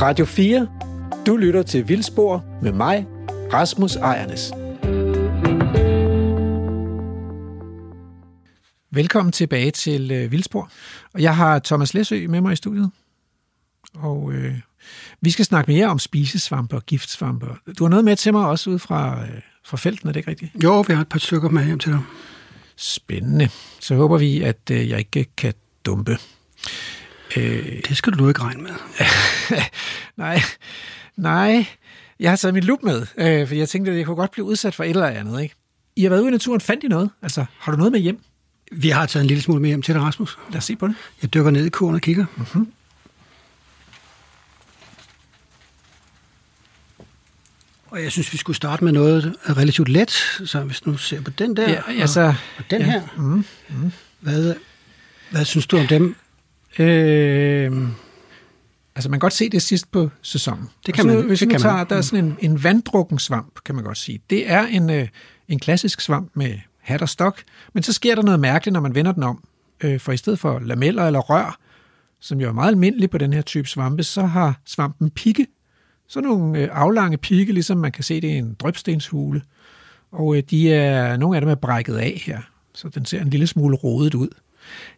Radio 4. Du lytter til Vildspor med mig, Rasmus Ejernes. Velkommen tilbage til øh, Vildspor. Og jeg har Thomas Læsø med mig i studiet. Og øh, vi skal snakke mere om spisesvampe og giftsvampe. Du har noget med til mig også ud fra, øh, fra felten, er det ikke rigtigt? Jo, vi har et par stykker med hjem til dig. Spændende. Så håber vi, at øh, jeg ikke kan dumpe. Øh, det skal du ikke regne med. nej, nej. Jeg har taget min lup med, øh, for jeg tænkte, at jeg kunne godt blive udsat for et eller andet. Ikke? I har været ude i naturen. Fandt I noget? Altså, har du noget med hjem? Vi har taget en lille smule med hjem til dig, Rasmus. Lad os se på det. Jeg dykker ned i kurven og kigger. Mm-hmm. Og jeg synes, vi skulle starte med noget relativt let. Så hvis du ser på den der, ja, altså, og, og den ja. her. Mm, mm. Hvad, hvad synes du om dem? Øh, altså, man kan godt se det sidst på sæsonen. Det kan man. Hvis det kan tager, man. der er sådan en, en vanddrukken svamp, kan man godt sige. Det er en, øh, en klassisk svamp med hat og stok, men så sker der noget mærkeligt, når man vender den om. Øh, for i stedet for lameller eller rør, som jo er meget almindeligt på den her type svampe, så har svampen pigge. Så nogle øh, aflange pigge, ligesom man kan se det i en drøbstenshule. Og øh, de er, nogle af dem er brækket af her, så den ser en lille smule rodet ud.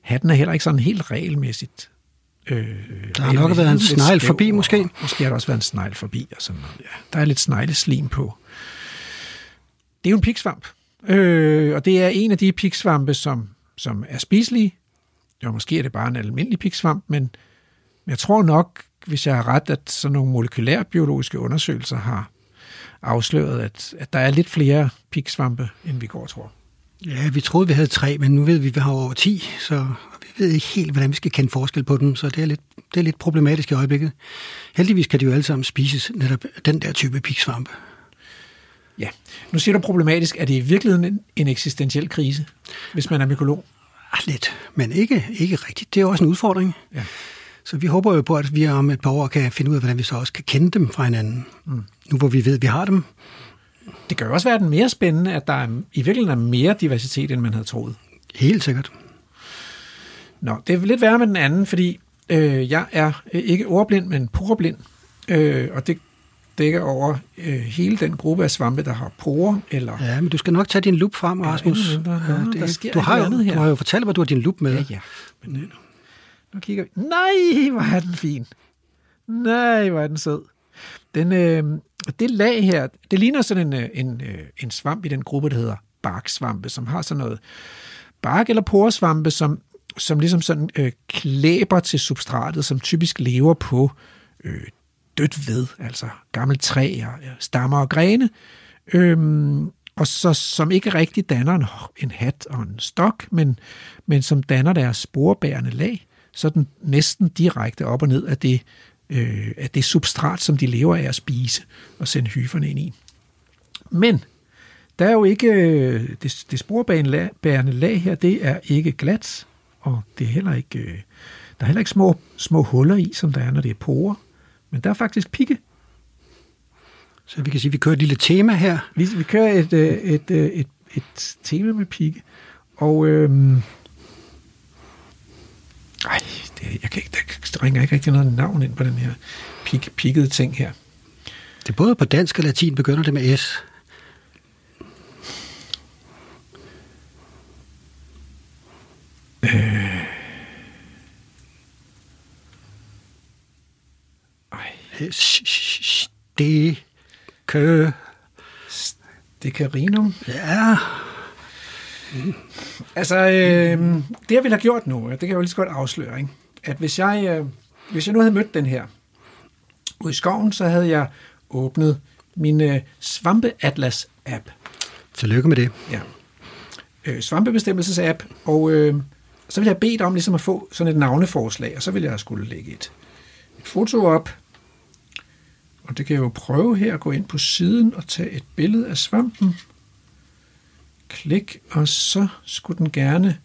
Hatten er heller ikke sådan helt regelmæssigt. Øh, der har nok været en snegl forbi, måske. Måske har der også været en snegl forbi. Og sådan noget. Ja, der er lidt snegleslim på. Det er jo en piksvamp. Øh, og det er en af de piksvampe, som, som er spiselige. Ja, måske er det bare en almindelig piksvamp, men jeg tror nok, hvis jeg har ret, at sådan nogle molekylærbiologiske undersøgelser har afsløret, at, at der er lidt flere piksvampe, end vi går tror. Ja, vi troede, vi havde tre, men nu ved vi, at vi har over ti, så vi ved ikke helt, hvordan vi skal kende forskel på dem, så det er lidt, det er lidt problematisk i øjeblikket. Heldigvis kan de jo alle sammen spises, netop den der type piksvampe. Ja, nu siger du problematisk. Er det i virkeligheden en, en eksistentiel krise, hvis man er mykolog? Ah, lidt, men ikke, ikke rigtigt. Det er også en udfordring. Ja. Så vi håber jo på, at vi om et par år kan finde ud af, hvordan vi så også kan kende dem fra hinanden. Mm. Nu hvor vi ved, at vi har dem. Det kan jo også være den mere spændende, at der er, i virkeligheden er mere diversitet, end man havde troet. Helt sikkert. Nå, det er lidt værre med den anden, fordi øh, jeg er ikke ordblind, men porblind. Øh, og det dækker over øh, hele den gruppe af svampe, der har porer. Eller... Ja, men du skal nok tage din lup frem, Rasmus. Ja, ja, det, der sker du, har jo, her. du har jo fortalt, hvad du har din lup med. Ja, ja. Men, øh, nu kigger vi. Nej, hvor er den fin. Nej, hvor er den sød. Den, øh, det lag her, det ligner sådan en, øh, en, øh, en svamp i den gruppe, der hedder barksvampe, som har sådan noget bark- eller poresvampe, som, som ligesom sådan øh, klæber til substratet, som typisk lever på øh, dødt ved, altså gamle træer, øh, stammer og grene, øhm, og så, som ikke rigtig danner en, en hat og en stok, men, men som danner deres sporebærende lag, sådan næsten direkte op og ned af det, øh, af det substrat, som de lever af at spise og sende hyferne ind i. Men der er jo ikke, øh, det, det sporebærende lag her, det er ikke glat, og det er heller ikke, øh, der er heller ikke små, små huller i, som der er, når det er porer. Men der er faktisk pigge. Så vi kan sige, at vi kører et lille tema her. Vi, vi kører et, et, et, et, et tema med pigge. Og øhm, ej, det, jeg kan ikke, der ringer ikke rigtig noget navn ind på den her pig, piggede ting her. Det er både på dansk og latin begynder det med S. Øh. Det kø. Stikerinum? Ja. Mm. Altså, øh, det jeg ville have gjort nu, det kan jeg jo lige så godt afsløre, ikke? At hvis jeg, øh, hvis jeg nu havde mødt den her ude i skoven, så havde jeg åbnet min øh, Svampe-Atlas-app. Tillykke med det. Ja. Øh, Svampebestemmelses-app, og øh, så ville jeg bede om ligesom at få sådan et navneforslag, og så ville jeg skulle lægge et, et foto op, og det kan jeg jo prøve her at gå ind på siden og tage et billede af svampen. Klik, og så skulle den gerne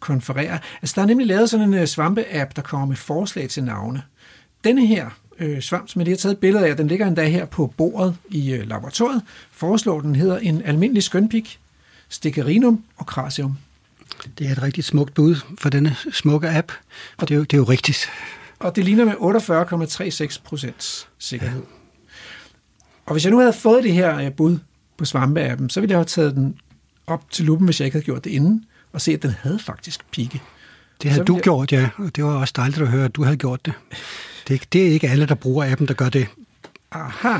konferere. Altså, der er nemlig lavet sådan en uh, svampe-app, der kommer med forslag til navne. Denne her øh, svamp, som jeg lige har taget et billede af, den ligger endda her på bordet i øh, laboratoriet, foreslår den hedder en almindelig skønpik, Stickerinum og Crasium. Det er et rigtig smukt bud for denne smukke app, og det er jo, det er jo rigtigt. Og det ligner med 48,36 procents sikkerhed. Og hvis jeg nu havde fået det her øh, bud på svampeappen, så ville jeg have taget den op til lupen, hvis jeg ikke havde gjort det inden, og se, at den havde faktisk pigge. Det havde du jeg- gjort, ja, og det var også dejligt at høre, at du havde gjort det. Det, er- det er ikke alle, der bruger appen, der gør det. Aha.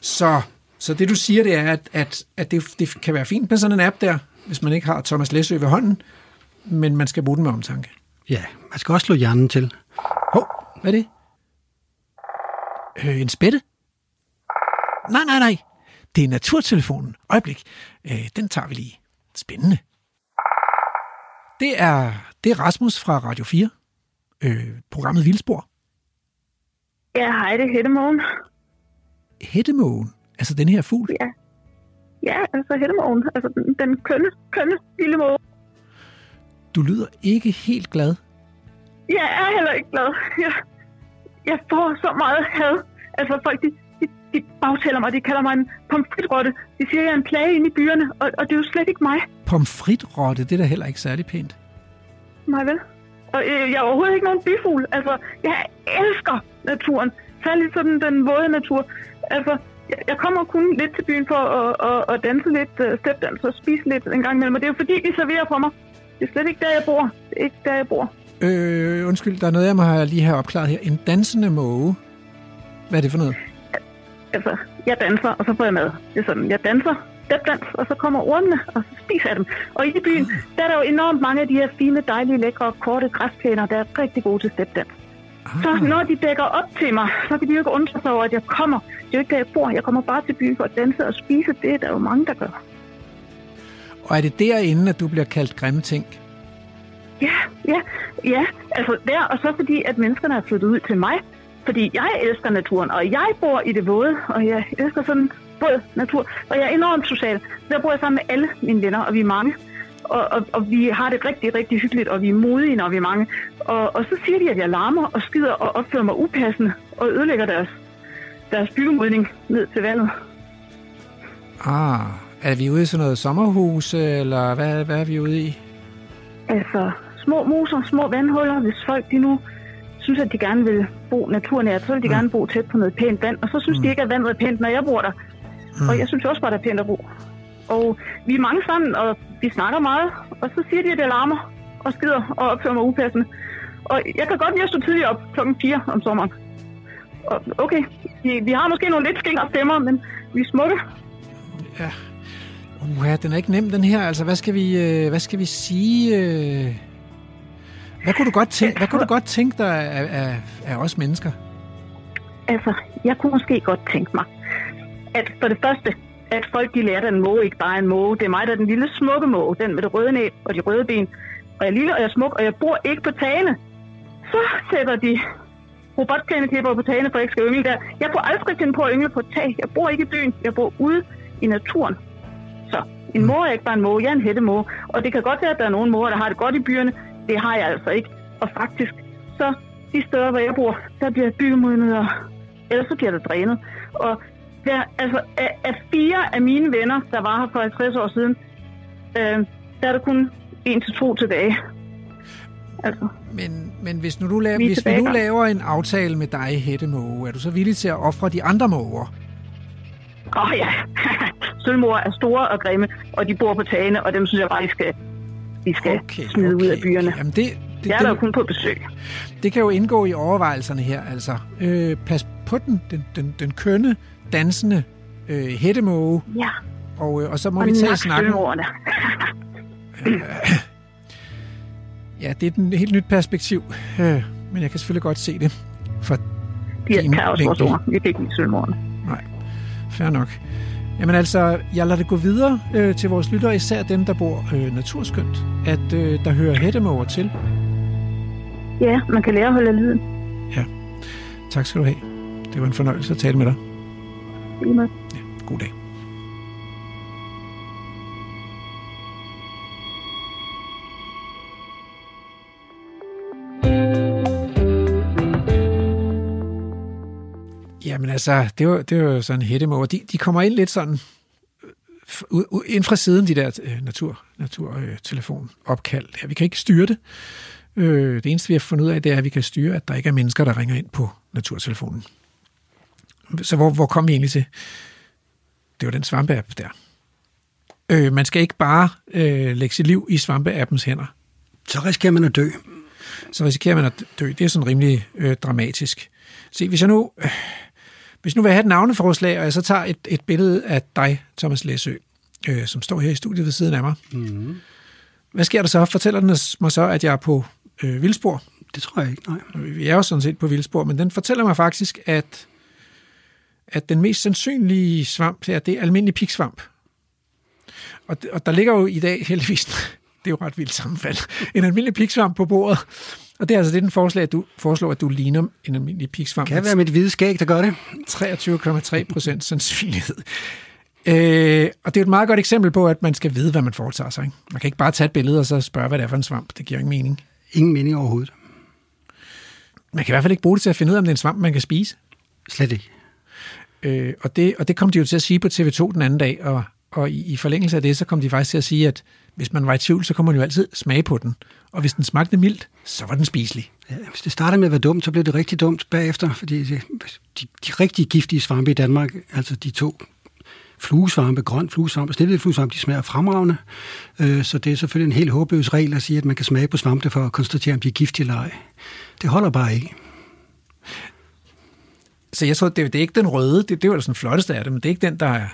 Så, så det du siger, det er, at, at, at det, det kan være fint med sådan en app der, hvis man ikke har Thomas Læsø ved hånden, men man skal bruge den med omtanke. Ja, man skal også slå hjernen til. Hov, hvad er det? Øh, en spætte? Nej, nej, nej. Det er naturtelefonen. Øjeblik. Øh, den tager vi lige. Spændende. Det er, det er Rasmus fra Radio 4. Øh, programmet Vildspor. Ja, hej, det er Hættemågen. Hættemågen. Altså den her fugl. Ja. Ja, altså Hættemågen. Altså den, den kønne, kønne lille måge. Du lyder ikke helt glad. Jeg er heller ikke glad. Jeg, jeg får så meget had. Altså folk, de, de, bagtæller mig. De kalder mig en pomfritrotte. De siger, at jeg er en plage inde i byerne. Og, og det er jo slet ikke mig. Pomfritrotte, det er da heller ikke særlig pænt. Mig vel? Og øh, jeg er overhovedet ikke nogen byfugl. Altså, jeg elsker naturen. Særligt sådan den våde natur. Altså, jeg, jeg kommer kun lidt til byen for at, at, at danse lidt, uh, stepdans og spise lidt en gang imellem. Og det er jo fordi, de serverer for mig. Det er slet ikke der, jeg bor. Det er ikke der, jeg bor. Øh, undskyld, der er noget, jeg må have lige have opklaret her. En dansende måge. Hvad er det for noget? Altså, jeg danser, og så får jeg mad. Det er sådan, jeg danser, stepdans, og så kommer ormene, og så spiser jeg dem. Og i byen, der er der jo enormt mange af de her fine, dejlige, lækre, korte græsplæner, der er rigtig gode til stepdans. Så Ah. når de dækker op til mig, så kan de jo ikke undre sig over, at jeg kommer. Det er jo ikke der, jeg bor. Jeg kommer bare til byen for at danse og spise. Det er der jo mange, der gør. Og er det derinde, at du bliver kaldt grimme ting? Ja, ja, ja. Altså der, og så fordi, at menneskerne er flyttet ud til mig. Fordi jeg elsker naturen, og jeg bor i det våde, og jeg elsker sådan både natur, og jeg er enormt social. Der bor jeg sammen med alle mine venner, og vi er mange. Og, og, og vi har det rigtig, rigtig hyggeligt, og vi er modige, når vi er mange. Og, og så siger de, at jeg larmer og skider og opfører mig upassende, og ødelægger deres, deres byggemodning ned til vandet. Ah, er vi ude i sådan noget sommerhus, eller hvad, hvad er vi ude i? Altså, små moser, små vandhuller, hvis folk de nu synes, at de gerne vil bo naturnært, så vil de Mm. gerne bo tæt på noget pænt vand, og så synes mm. de ikke, at vandet er pænt, når jeg bor der. Mm. Og jeg synes også bare, det er pænt at bo. Og vi er mange sammen, og vi snakker meget, og så siger de, at jeg larmer og skider og opfører mig upassende. Og jeg kan godt lide at stå tidligt op klokken 4 om sommeren. Og okay, vi, vi har måske nogle lidt skingre stemmer, men vi er smukke. Ja. Uha, den er ikke nem, den her. Altså, hvad skal vi, øh, hvad skal vi sige? Øh? Hvad kunne du godt tænke, hvad kunne du godt tænke dig af, af, af os mennesker? Altså, jeg kunne måske godt tænke mig, at for det første, at folk de lærer, at en måge ikke bare er en måge. Det er mig, der er den lille smukke måge, den med det røde næb og de røde ben. Og jeg er lille, og jeg er smuk, og jeg bor ikke på tagene. Så sætter de robotplæneklipper på tagene, for jeg ikke skal yngle der. Jeg kunne aldrig finde på at yngle på et tag. Jeg bor ikke i byen, jeg bor ude i naturen. Så en måge er ikke bare en måge, jeg er en hættemåge. Og det kan godt være, at der er nogle måger, der har det godt i byerne. Det har jeg altså ikke. Og faktisk, så de steder, hvor jeg bor, der bliver byggemodnet, og ellers så bliver det drænet. Og der, altså, af, af fire af mine venner, der var her for 50 år siden, øh, der er der kun en til to tilbage. Altså, Men, men hvis, nu du laver, Vi er hvis vi nu laver en aftale med dig, Hætte Måge, er du så villig til at ofre de andre måger? åh oh, ja, sølvmor er store og grimme, og de bor på tagene, og dem synes jeg bare, I skal, I skal okay, smide okay, ud af byerne. Okay. Jamen det, det, Jeg er der kun på besøg. det kan jo indgå i overvejelserne her. Altså, øh, pas på den, den, den, den kønne, dansende øh, hættemåge, Ja, og, øh, og så må og vi tage nak snakken. sølvmorerne. Ja, det er et helt nyt perspektiv, øh, men jeg kan selvfølgelig godt se det. For De er også vores ord. Vi kan ikke lide nej, fair nok. Jamen altså, jeg lader det gå videre øh, til vores lyttere, især dem, der bor øh, naturskønt, at øh, der hører hættemåger til. Ja, man kan lære at holde af lyden. Tak skal du have. Det var en fornøjelse at tale med dig. Måde. God dag. Jamen altså, det var, det var sådan hættemåger. De, de kommer ind lidt sådan øh, ind fra siden, de der øh, natur, natur øh. Ja, vi kan ikke styre det, Øh, det eneste, vi har fundet ud af, det er, at vi kan styre, at der ikke er mennesker, der ringer ind på naturtelefonen. Så hvor, hvor kom vi egentlig til? Det var den svampe-app der. Øh, man skal ikke bare øh, lægge sit liv i svampe-appens hænder. Så risikerer man at dø. Så risikerer man at dø. Det er sådan rimelig øh, dramatisk. Se, hvis jeg nu... Øh, hvis nu vil jeg have et navneforslag, og jeg så tager et, et billede af dig, Thomas Læsø, øh, som står her i studiet ved siden af mig. Mm. Hvad sker der så? Fortæller den mig så, at jeg er på øh, vildspor? Det tror jeg ikke, nej. Vi er jo sådan set på vildspor, men den fortæller mig faktisk, at, at den mest sandsynlige svamp her, det er almindelig piksvamp. Og, og der ligger jo i dag heldigvis, det er jo ret vildt sammenfald, en almindelig piksvamp på bordet. Og det er altså det, den forslag, at du foreslår, at du ligner en almindelig piksvamp. Kan være mit hvide skæg, der gør det. 23,3 procent sandsynlighed. Øh, og det er et meget godt eksempel på, at man skal vide, hvad man foretager sig. Ikke? Man kan ikke bare tage et billede og så spørge, hvad det er for en svamp. Det giver ingen mening. Ingen mening overhovedet. Man kan i hvert fald ikke bruge det til at finde ud af, om det er en svamp, man kan spise. Slet ikke. Øh, og, det, og det kom de jo til at sige på TV2 den anden dag, og, og i, i forlængelse af det, så kom de faktisk til at sige, at hvis man var i tvivl, så kunne man jo altid smage på den. Og hvis den smagte mildt, så var den spiselig. Ja, hvis det starter med at være dumt, så bliver det rigtig dumt bagefter, fordi det, de, de rigtig giftige svampe i Danmark, altså de to fluesvampe, grøn fluesvampe og snittet fluesvampe, de smager fremragende. Øh, så det er selvfølgelig en helt håbløs regel at sige, at man kan smage på svampe for at konstatere, om de er giftige eller ej. Det holder bare ikke. Så jeg tror, det, det er ikke den røde, det, det var da sådan flotteste af det, men det er ikke den, der er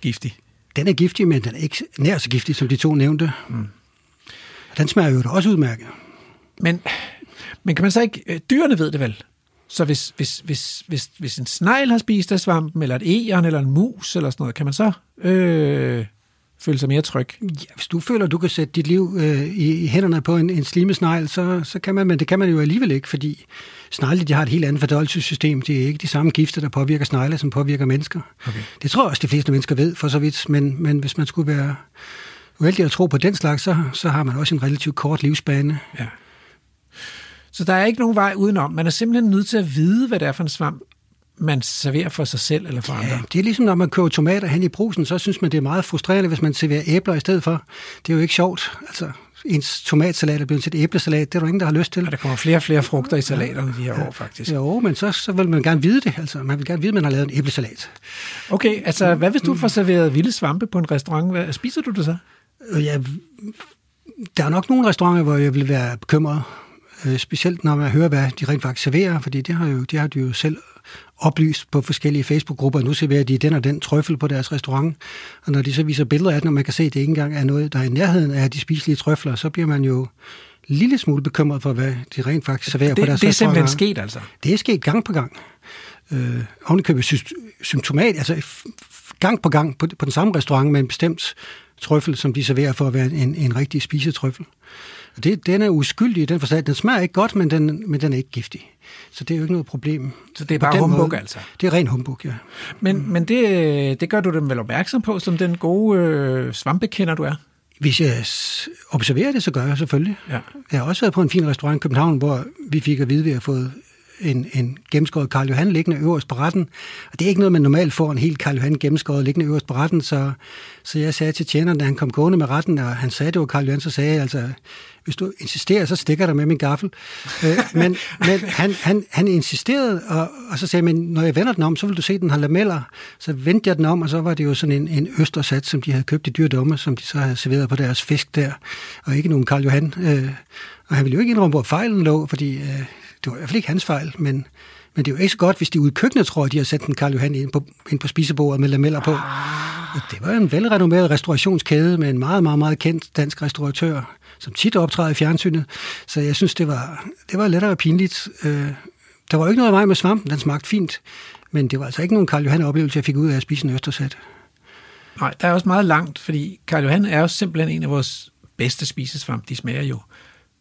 giftig. Den er giftig, men den er ikke nær så giftig, som de to nævnte. Mm. Den smager jo da også udmærket. Men, men kan man så ikke... Øh, dyrene ved det vel? Så hvis, hvis, hvis, hvis, hvis en snegl har spist af svampen, eller et egern, eller en mus, eller sådan noget, kan man så øh, føle sig mere tryg? Ja, hvis du føler, at du kan sætte dit liv øh, i, i hænderne på en, en slimesnegl, så, så kan man, men det kan man jo alligevel ikke, fordi snegle de har et helt andet fordøjelsessystem. Det er ikke de samme gifter, der påvirker snegle, som påvirker mennesker. Okay. Det tror jeg også, de fleste mennesker ved, for så vidt, men, men hvis man skulle være uheldig at tro på den slags, så, så har man også en relativt kort livsbane. Ja. Så der er ikke nogen vej udenom. Man er simpelthen nødt til at vide, hvad det er for en svamp, man serverer for sig selv eller for ja, andre. det er ligesom, når man køber tomater hen i brusen, så synes man, det er meget frustrerende, hvis man serverer æbler i stedet for. Det er jo ikke sjovt. Altså, ens tomatsalat er blevet til et æblesalat. Det er der ingen, der har lyst til. Og der kommer flere og flere frugter i salaterne de her år, faktisk. Jo, men så, så vil man gerne vide det. Altså, man vil gerne vide, at man har lavet en æblesalat. Okay, altså hvad hvis du får serveret vilde svampe på en restaurant? Hvad, spiser du det så? Øh, ja, der er nok nogle restauranter, hvor jeg vil være bekymret. Øh, specielt når man hører, hvad de rent faktisk serverer, fordi det har, jo, det har de jo selv oplyst på forskellige Facebook-grupper. Nu serverer de den og den trøffel på deres restaurant, og når de så viser billeder af den, og man kan se, at det ikke engang er noget, der er i nærheden af de spiselige trøfler, så bliver man jo en lille smule bekymret for, hvad de rent faktisk serverer det, på deres Det er simpelthen sket, altså? Det er sket gang på gang. Øh, ovenikøbet symptomat, altså gang på gang på, på den samme restaurant med en bestemt trøffel, som de serverer for at være en, en rigtig spisetrøffel. Og det, den er uskyldig i den forstand. Den smager ikke godt, men den, men den er ikke giftig. Så det er jo ikke noget problem. Så det er bare humbug, måde, altså? Det er ren humbug, ja. Men, mm. men det, det gør du dem vel opmærksom på, som den gode øh, svampekender, du er? Hvis jeg observerer det, så gør jeg selvfølgelig. Ja. Jeg har også været på en fin restaurant i København, hvor vi fik at vide, at vi har fået en, en gennemskåret Karl Johan liggende øverst på retten. Og det er ikke noget, man normalt får en helt Karl Johan gennemskåret liggende øverst på retten, så, så jeg sagde til tjeneren, da han kom gående med retten, og han sagde, det var Karl Johan, så sagde jeg altså, hvis du insisterer, så stikker der med min gaffel. øh, men men han, han, han insisterede, og, og så sagde men når jeg vender den om, så vil du se, at den har lameller. Så vendte jeg den om, og så var det jo sådan en, en østersat, som de havde købt i dyrdomme, som de så havde serveret på deres fisk der, og ikke nogen Karl Johan. Øh, og han ville jo ikke indrømme, hvor fejlen lå, fordi øh, det var i hvert fald ikke hans fejl, men, men det er jo ikke så godt, hvis de ude i køkkenet tror, at de har sat en Karl Johan ind på, ind på spisebordet med lameller på. Og det var en velrenommeret restaurationskæde med en meget, meget, meget kendt dansk restauratør, som tit optræder i fjernsynet. Så jeg synes, det var, det var lettere pinligt. Øh, der var jo ikke noget af mig med svampen, den smagte fint, men det var altså ikke nogen Karl Johan oplevelse, jeg fik ud af at spise en østersat. Nej, der er også meget langt, fordi Karl Johan er jo simpelthen en af vores bedste spisesvamp. De smager jo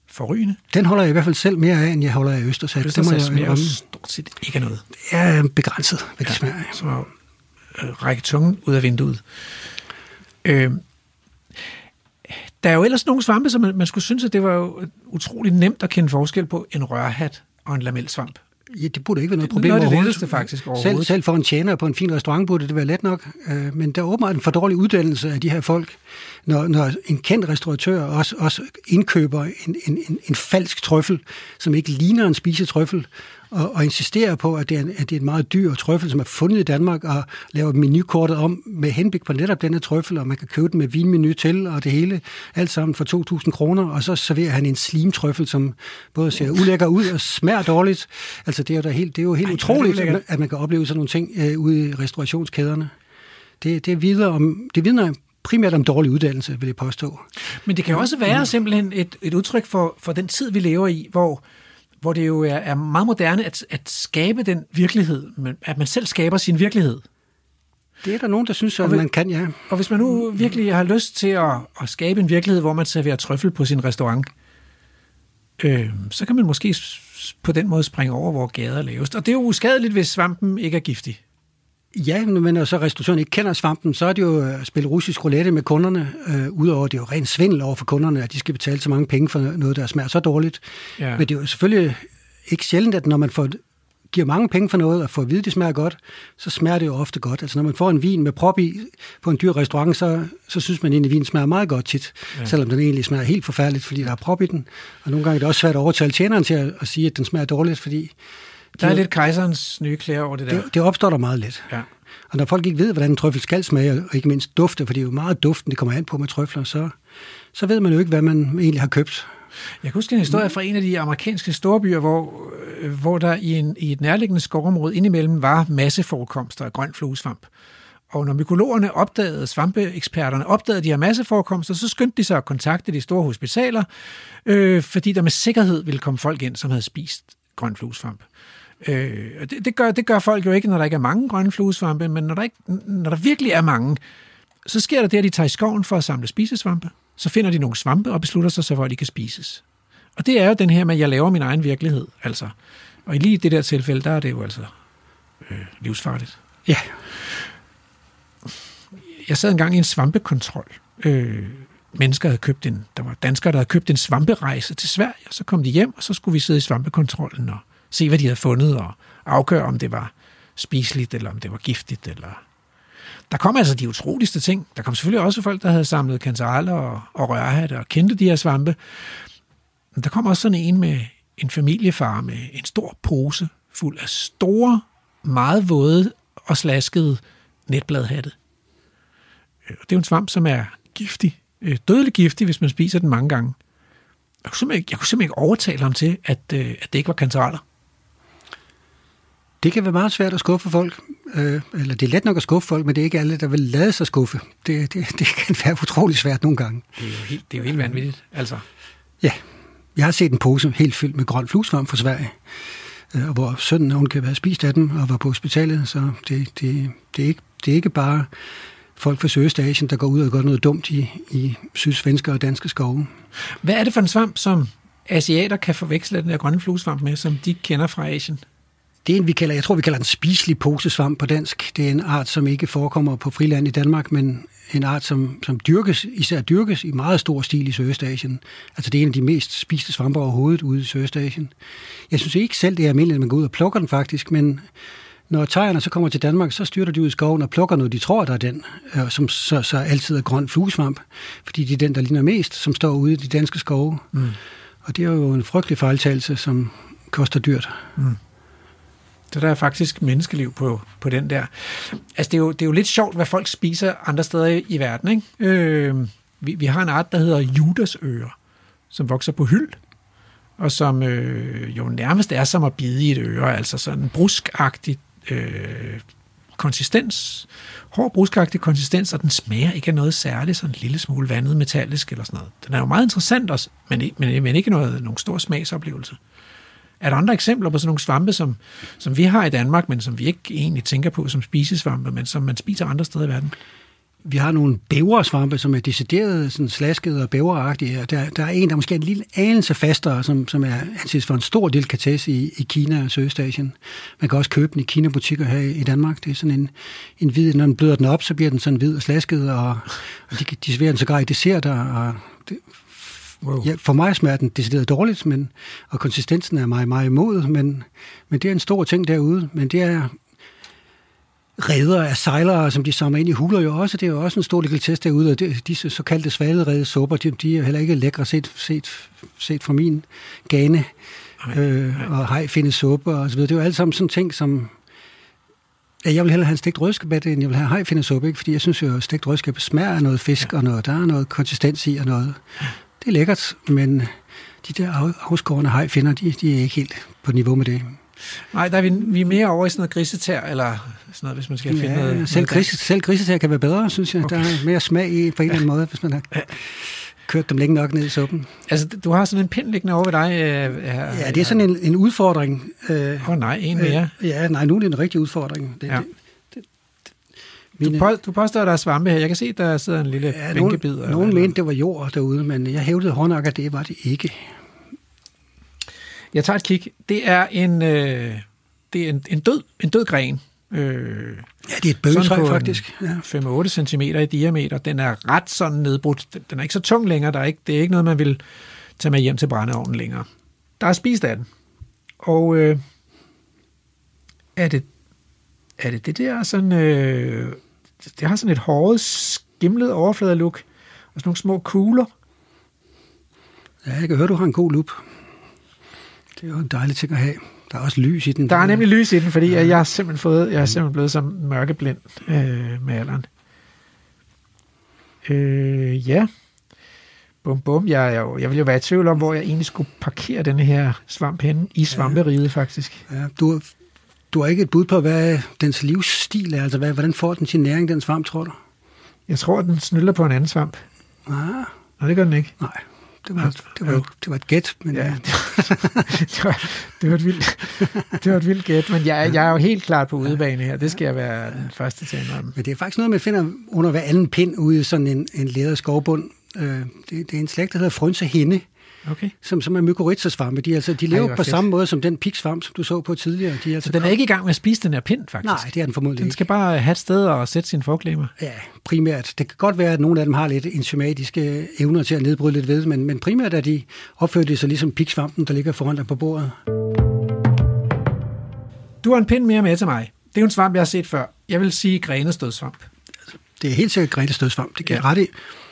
forrygende. Den holder jeg i hvert fald selv mere af, end jeg holder af østersat. Østersat det må jeg smager jo stort set ikke af noget. Det er begrænset, hvad ja, de smager af. Så øh, række tungen ud af vinduet. Øh, der er jo ellers nogle svampe, som man, man skulle synes, at det var jo utroligt nemt at kende forskel på en rørhat og en lamelsvamp. Ja, det burde ikke være noget problem Noget af det faktisk Selv, selv for en tjener på en fin restaurant burde det være let nok. Øh, men der er åbenbart en for dårlig uddannelse af de her folk. når, når en kendt restauratør også, også indkøber en, en, en, en falsk trøffel, som ikke ligner en spisetrøffel, og, og insisterer på, at det, er, at det er et meget dyr trøffel, som er fundet i Danmark, og laver menukortet om med henblik på netop denne trøffel, og man kan købe den med vinmenu til, og det hele, alt sammen for 2.000 kroner, og så serverer han en slimtrøffel, som både ser ulækker ud og smager dårligt. Altså, det er jo, da helt, det er jo helt Ej, utroligt, at man kan opleve sådan nogle ting øh, ude i restaurationskæderne. Det, det, vidner om, det vidner primært om dårlig uddannelse, vil jeg påstå. Men det kan også være simpelthen et, et udtryk for, for den tid, vi lever i, hvor hvor det jo er, er meget moderne at, at skabe den virkelighed, at man selv skaber sin virkelighed. Det er der nogen, der synes, at man kan, ja. Og hvis man nu virkelig har lyst til at, at skabe en virkelighed, hvor man serverer trøffel på sin restaurant, øh, så kan man måske på den måde springe over, hvor gader er lavest. Og det er jo uskadeligt, hvis svampen ikke er giftig. Ja, men når så restaurationen ikke kender svampen, så er det jo at spille russisk roulette med kunderne. Øh, Udover det er jo rent svindel over for kunderne, at de skal betale så mange penge for noget, der smager så dårligt. Ja. Men det er jo selvfølgelig ikke sjældent, at når man får, giver mange penge for noget og får at vide, at det smager godt, så smager det jo ofte godt. Altså når man får en vin med prop i på en dyr restaurant, så, så synes man egentlig, at vinen smager meget godt tit, ja. selvom den egentlig smager helt forfærdeligt, fordi der er prop i den. Og nogle gange er det også svært at overtale tjeneren til at, at sige, at den smager dårligt, fordi der er lidt kejserens nye klæder over det der. Det, det opstår der meget lidt. Ja. Og når folk ikke ved, hvordan en trøffel skal smage, og ikke mindst dufte, for det er jo meget duften, det kommer an på med trøfler, så, så ved man jo ikke, hvad man egentlig har købt. Jeg kan huske en historie fra en af de amerikanske storbyer, hvor, øh, hvor der i, en, i et nærliggende skovområde indimellem var masseforekomster af grøn fluesvamp. Og når mykologerne opdagede, svampeeksperterne opdagede de her masseforekomster, så skyndte de sig at kontakte de store hospitaler, øh, fordi der med sikkerhed ville komme folk ind, som havde spist grøn fluesvamp. Øh, det, det, gør, det gør folk jo ikke, når der ikke er mange grønne fluesvampe, men når der, ikke, når der virkelig er mange, så sker der det, at de tager i skoven for at samle spisesvampe. Så finder de nogle svampe og beslutter sig så for, at de kan spises. Og det er jo den her med, at jeg laver min egen virkelighed. Altså. Og i lige det der tilfælde, der er det jo altså øh, livsfarligt. Ja. Jeg sad engang i en svampekontrol. Øh, mennesker havde købt en, der var danskere, der havde købt en svamperejse til Sverige, og så kom de hjem, og så skulle vi sidde i svampekontrollen og se, hvad de havde fundet, og afgøre, om det var spiseligt, eller om det var giftigt, eller... Der kom altså de utroligste ting. Der kom selvfølgelig også folk, der havde samlet kantareller og, og rørhatte og kendte de her svampe. Men der kom også sådan en med en familiefar med en stor pose fuld af store, meget våde og slaskede netbladhatte. Øh, det er jo en svamp, som er giftig. Øh, dødelig giftig, hvis man spiser den mange gange. Jeg kunne simpelthen jeg kunne simpelthen ikke overtale ham til, at, øh, at det ikke var kantareller. Det kan være meget svært at skuffe folk, øh, eller det er let nok at skuffe folk, men det er ikke alle, der vil lade sig skuffe. Det, det, det kan være utrolig svært nogle gange. Det er jo helt, det er jo helt vanvittigt, altså. Ja, jeg har set en pose helt fyldt med grøn fluesvamp fra Sverige, øh, hvor sønnen hun kan være spist af dem og var på hospitalet, så det, det, det, er, ikke, det er ikke bare folk fra Sydøstasien, der går ud og gør noget dumt i, i sydsvenske og danske skove. Hvad er det for en svamp, som asiater kan forveksle den der grønne fluesvamp med, som de kender fra Asien? Det er en, vi kalder, jeg tror, vi kalder den spiselig posesvamp på dansk. Det er en art, som ikke forekommer på friland i Danmark, men en art, som, som dyrkes, især dyrkes i meget stor stil i Sydøstasien. Altså det er en af de mest spiste svampe overhovedet ude i Sydøstasien. Jeg synes ikke selv, det er almindeligt, at man går ud og plukker den faktisk, men når tegerne så kommer til Danmark, så styrter de ud i skoven og plukker noget, de tror, der er den, øh, som så, så altid er grøn fluesvamp, fordi det er den, der ligner mest, som står ude i de danske skove. Mm. Og det er jo en frygtelig fejltagelse, som koster dyrt. Mm. Så der er faktisk menneskeliv på, på den der. Altså, det er, jo, det er jo lidt sjovt, hvad folk spiser andre steder i verden, ikke? Øh, vi, vi har en art, der hedder judasører, som vokser på hyld, og som øh, jo nærmest er som at bide i et øre, altså sådan en bruskagtig øh, konsistens, hård bruskagtig konsistens, og den smager ikke af noget særligt, sådan en lille smule vandet metallisk eller sådan noget. Den er jo meget interessant også, men, men, men ikke noget, nogen stor smagsoplevelse. Er der andre eksempler på sådan nogle svampe, som, som vi har i Danmark, men som vi ikke egentlig tænker på som spisesvampe, men som man spiser andre steder i verden? Vi har nogle bæversvampe, som er decideret sådan slaskede og bæveragtige. Der, der er en, der måske er en lille anelse fastere, som, som er anses for en stor delikatesse i, i Kina og Sydøstasien. Man kan også købe den i Kina-butikker her i Danmark. Det er sådan en, en hvid, når den bløder den op, så bliver den sådan hvid og slasket, og, og de, de serverer den sågar i desserter, og det, Wow. Ja, for mig smager den decideret dårligt, men, og konsistensen er meget, meget imod, men, men det er en stor ting derude. Men det er, redder af sejlere, som de samler ind i huler jo også. Det er jo også en stor test derude, og det, disse såkaldte svalerede supper, de, de er heller ikke lækre set, set, set fra min gane. Øh, og hej, findes suppe og så videre. Det er jo alt sammen sådan ting, som... Ja, jeg vil hellere have en stegt rødskabet, end jeg vil have hej, findes suppe, ikke? fordi jeg synes jo, at stegt rødskabet smager af noget fisk, ja. og noget, der er noget konsistens i, og noget... Det er lækkert, men de der afskårende hejfinder, de, de er ikke helt på niveau med det. Nej, der er vi, vi er mere over i sådan noget grisetær, eller sådan noget, hvis man skal ja, finde noget. Selv, grise, selv grisetær kan være bedre, synes jeg. Okay. Der er mere smag i på en eller anden måde, hvis man har kørt dem længe nok ned i suppen. Altså, du har sådan en pind liggende over ved dig. Øh, her, ja, det er sådan en, en udfordring. Åh øh, oh, nej, en mere. Øh, ja, nej, nu er det en rigtig udfordring. Det, ja. det, mine, du, på, du påstår, at der er svampe her. Jeg kan se, der sidder en lille ja, bænkebid. Nogen, nogen mente, det var jord derude, men jeg hævdede hårdnok, at det var det ikke. Jeg tager et kig. Det er en, øh, det er en, en, død, en død gren. Øh, ja, det er et bøgetræ faktisk. Ja. 5-8 cm i diameter. Den er ret sådan nedbrudt. Den, den er ikke så tung længere. Der er ikke, det er ikke noget, man vil tage med hjem til brændeovnen længere. Der er spist af den. Og øh, er, det, er det det der sådan... Øh, det har sådan et hårdt, skimlet overfladelook. Og sådan nogle små kugler. Ja, jeg kan høre, du har en god loop. Det er jo en dejlig ting at have. Der er også lys i den. Der er nemlig lys i den, fordi ja. jeg har simpelthen fået, jeg er simpelthen blevet så mørkeblind øh, med alderen. Øh, ja. Bum, bum. Jeg, jeg, jeg vil jo være i tvivl om, hvor jeg egentlig skulle parkere denne her svamp henne i svamperiget, ja. faktisk. Ja, du, du har ikke et bud på, hvad dens livsstil er, altså hvad, hvordan får den sin næring, den svamp, tror du? Jeg tror, den snylder på en anden svamp. Ah. Nej, det gør den ikke. Nej det var, det var, det var et gæt. Men ja, det, det, var, det, var et vildt, det var et vildt gæt, men jeg, jeg er jo helt klart på udebane her. Det skal jeg være den første til at Men det er faktisk noget, man finder under hver anden pind ude i sådan en, en læder skovbund. Øh, det, det er en slægt, der hedder frønsehinde. hende okay. som, som er mykorrhizasvampe. De, altså, de lever Ej, på fedt. samme måde som den piksvamp, som du så på tidligere. De er altså så den er ikke i gang med at spise den her pind, faktisk? Nej, det er den formodentlig Den skal ikke. bare have et sted og sætte sine forklemmer? Ja, primært. Det kan godt være, at nogle af dem har lidt enzymatiske evner til at nedbryde lidt ved, men, men primært er de opført sig ligesom piksvampen, der ligger foran dig på bordet. Du har en pind mere med til mig. Det er jo en svamp, jeg har set før. Jeg vil sige grænestødsvamp. Det er helt sikkert grænestødsvamp, det kan ja. ret i.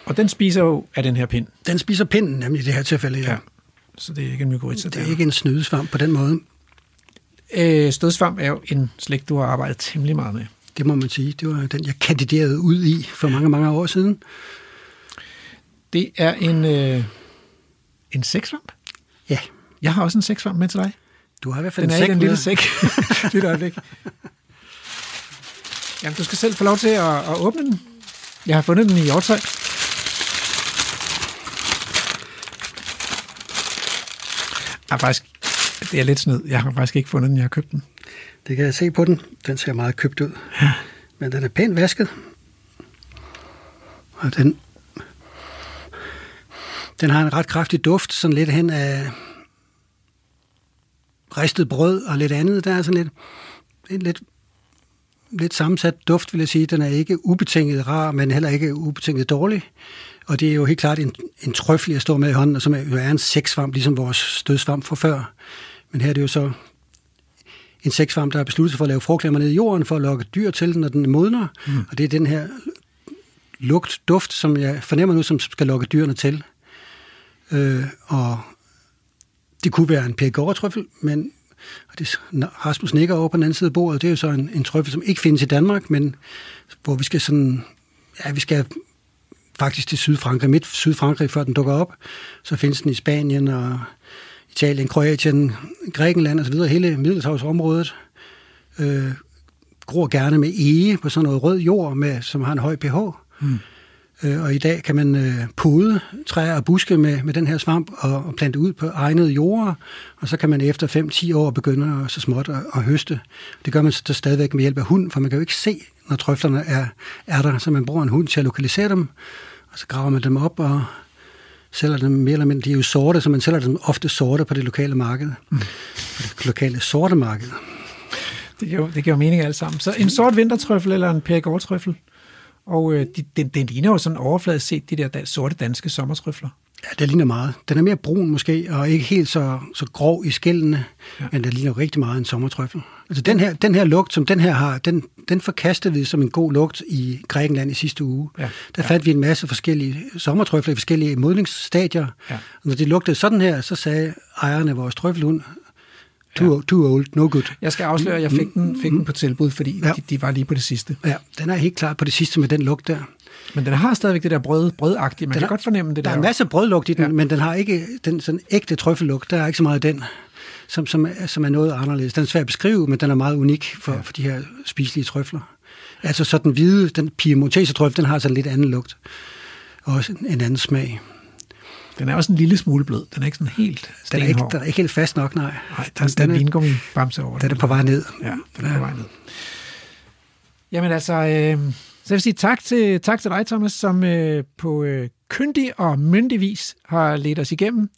Og den spiser jo af den her pind. Den spiser pinden, nemlig i det her tilfælde, ja. ja. Så det er ikke en mykorrhiza. Det er der. ikke en snydesvamp på den måde. Øh, stødsvamp er jo en slægt, du har arbejdet temmelig meget med. Det må man sige. Det var den, jeg kandiderede ud i for mange, mange år siden. Det er en, øh, en sæksvamp? Ja. Jeg har også en sæksvamp med til dig. Du har i hvert fald den en sæk er en lille sæk. det er øjeblik. Jamen, du skal selv få lov til at, at åbne den. Jeg har fundet den i hjortøj. Jeg har faktisk, det er lidt snyd. Jeg har faktisk ikke fundet den, jeg har købt den. Det kan jeg se på den. Den ser meget købt ud. Ja. Men den er pænt vasket. Og den, den har en ret kraftig duft, sådan lidt hen af ristet brød og lidt andet. Der er sådan lidt, lidt, lidt, lidt sammensat duft, vil jeg sige. Den er ikke ubetinget rar, men heller ikke ubetinget dårlig. Og det er jo helt klart en, en trøffel, jeg står med i hånden, og som jo er en sæksvamp, ligesom vores stødsvamp fra før. Men her er det jo så en sæksvamp, der har besluttet for at lave frugtklemmer ned i jorden, for at lokke dyr til den, når den modner. Mm. Og det er den her lugt, duft, som jeg fornemmer nu, som skal lokke dyrene til. Øh, og det kunne være en pæregårdtrøffel, men og det Rasmus nikker over på den anden side af bordet, det er jo så en, en trøffel, som ikke findes i Danmark, men hvor vi skal sådan, ja, vi skal faktisk til Sydfrankrig, midt Sydfrankrig, før den dukker op. Så findes den i Spanien og Italien, Kroatien, Grækenland osv., hele Middelhavsområdet. Øh, gror gerne med ege på sådan noget rød jord, med, som har en høj pH. Mm. Øh, og i dag kan man øh, pude træer og buske med, med den her svamp og, og plante ud på egnede jorder, og så kan man efter 5-10 år begynde at, så småt at, at høste. Det gør man så stadigvæk med hjælp af hund, for man kan jo ikke se, når trøflerne er, er der, så man bruger en hund til at lokalisere dem, og så graver man dem op og sælger dem mere eller mindre. De er jo sorte, så man sælger dem ofte sorte på det lokale marked. Mm. På det lokale sorte marked. Det giver, det giver mening alt sammen. Så en sort vintertrøffel eller en perigordtrøffel. Og øh, de, den, den ligner jo sådan overfladet set de der sorte danske sommertrøfler. Ja, det ligner meget. Den er mere brun måske, og ikke helt så, så grov i skældene, ja. men den ligner rigtig meget en sommertrøffel. Altså den her, den her lugt, som den her har, den, den forkastede vi som en god lugt i Grækenland i sidste uge. Ja. Der fandt vi en masse forskellige sommertrøfler i forskellige modningsstadier. Ja. Og når de lugtede sådan her, så sagde ejerne af vores trøffelhund, too, too old, no good. Jeg skal afsløre, at jeg fik den, fik den på tilbud, fordi Ja. ja. de, de var lige på det sidste. Ja, den er helt klart på det sidste med den lugt der. Men den har stadigvæk det der brød, brødagtige. Man Den kan er- godt fornemme det Der der. er en masse brødlugt i den, Ja. ja. men den har ikke den sådan ægte trøffellugt. Der er ikke så meget af den, som, som, er, som er noget anderledes. Den er svær at beskrive, men den er meget unik for, ja. for de her spiselige trøfler. Altså så den hvide, den piemontese trøffel, den har sådan lidt anden lugt. Og også en anden smag. Den er også en lille smule blød. Den er ikke sådan helt Den er, ikke, den er ikke helt fast nok, nej. Nej, der er sådan en vingummi bamse over Den er på vej ned. Ja, den er på vej ned. Jamen altså, øh, så jeg vil sige tak til, tak til dig, Thomas, som øh, på øh, kyndig og myndig vis har ledt os igennem.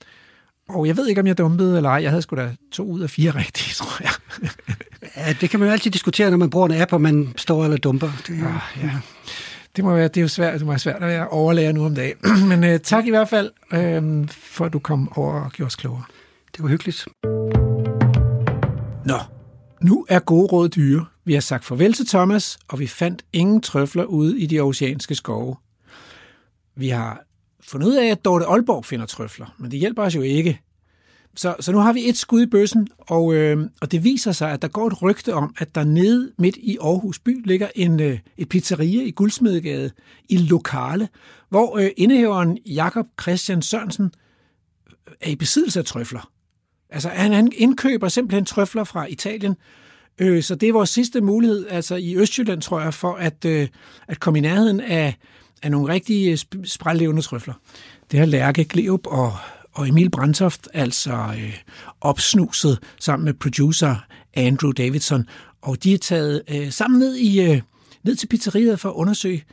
Og jeg ved ikke, om jeg dumpede eller ej. Jeg havde sgu da to ud af fire rigtige, tror jeg. Ja, det kan man jo altid diskutere, når man bruger en app, og man står eller dumper. Det, er- Ah, ja. Det må være, det er jo svært, det må være svært at være overlærer nu om dagen. Men øh, tak i hvert fald, øh, for at du kom over og gjorde os klogere. det var hyggeligt. Nå, nu er gode råd dyre. Vi har sagt farvel til Thomas, og vi fandt ingen trøfler ude i de oceanske skove. Vi har fundet ud af, at Dorte Aalborg finder trøfler, men det hjælper os jo ikke. Så, så nu har vi et skud i bøssen, og, øh, og det viser sig, at der går et rygte om, at der nede midt i Aarhus by ligger en, øh, et pizzeria i Guldsmedegade i lokale, hvor øh, indehaveren Jakob Christian Sørensen øh, er i besiddelse af trøfler. Altså han, han indkøber simpelthen trøfler fra Italien, øh, så det er vores sidste mulighed, altså i Østjylland, tror jeg, for at, øh, at komme i nærheden af, af nogle rigtige øh, sp- sprællevende trøfler. Det har Lærke Gleup og, og Emil Brandtoft altså øh, opsnuset sammen med producer Andrew Davidson, og de er taget øh, sammen ned, i, øh, ned til pizzeriet for at undersøge,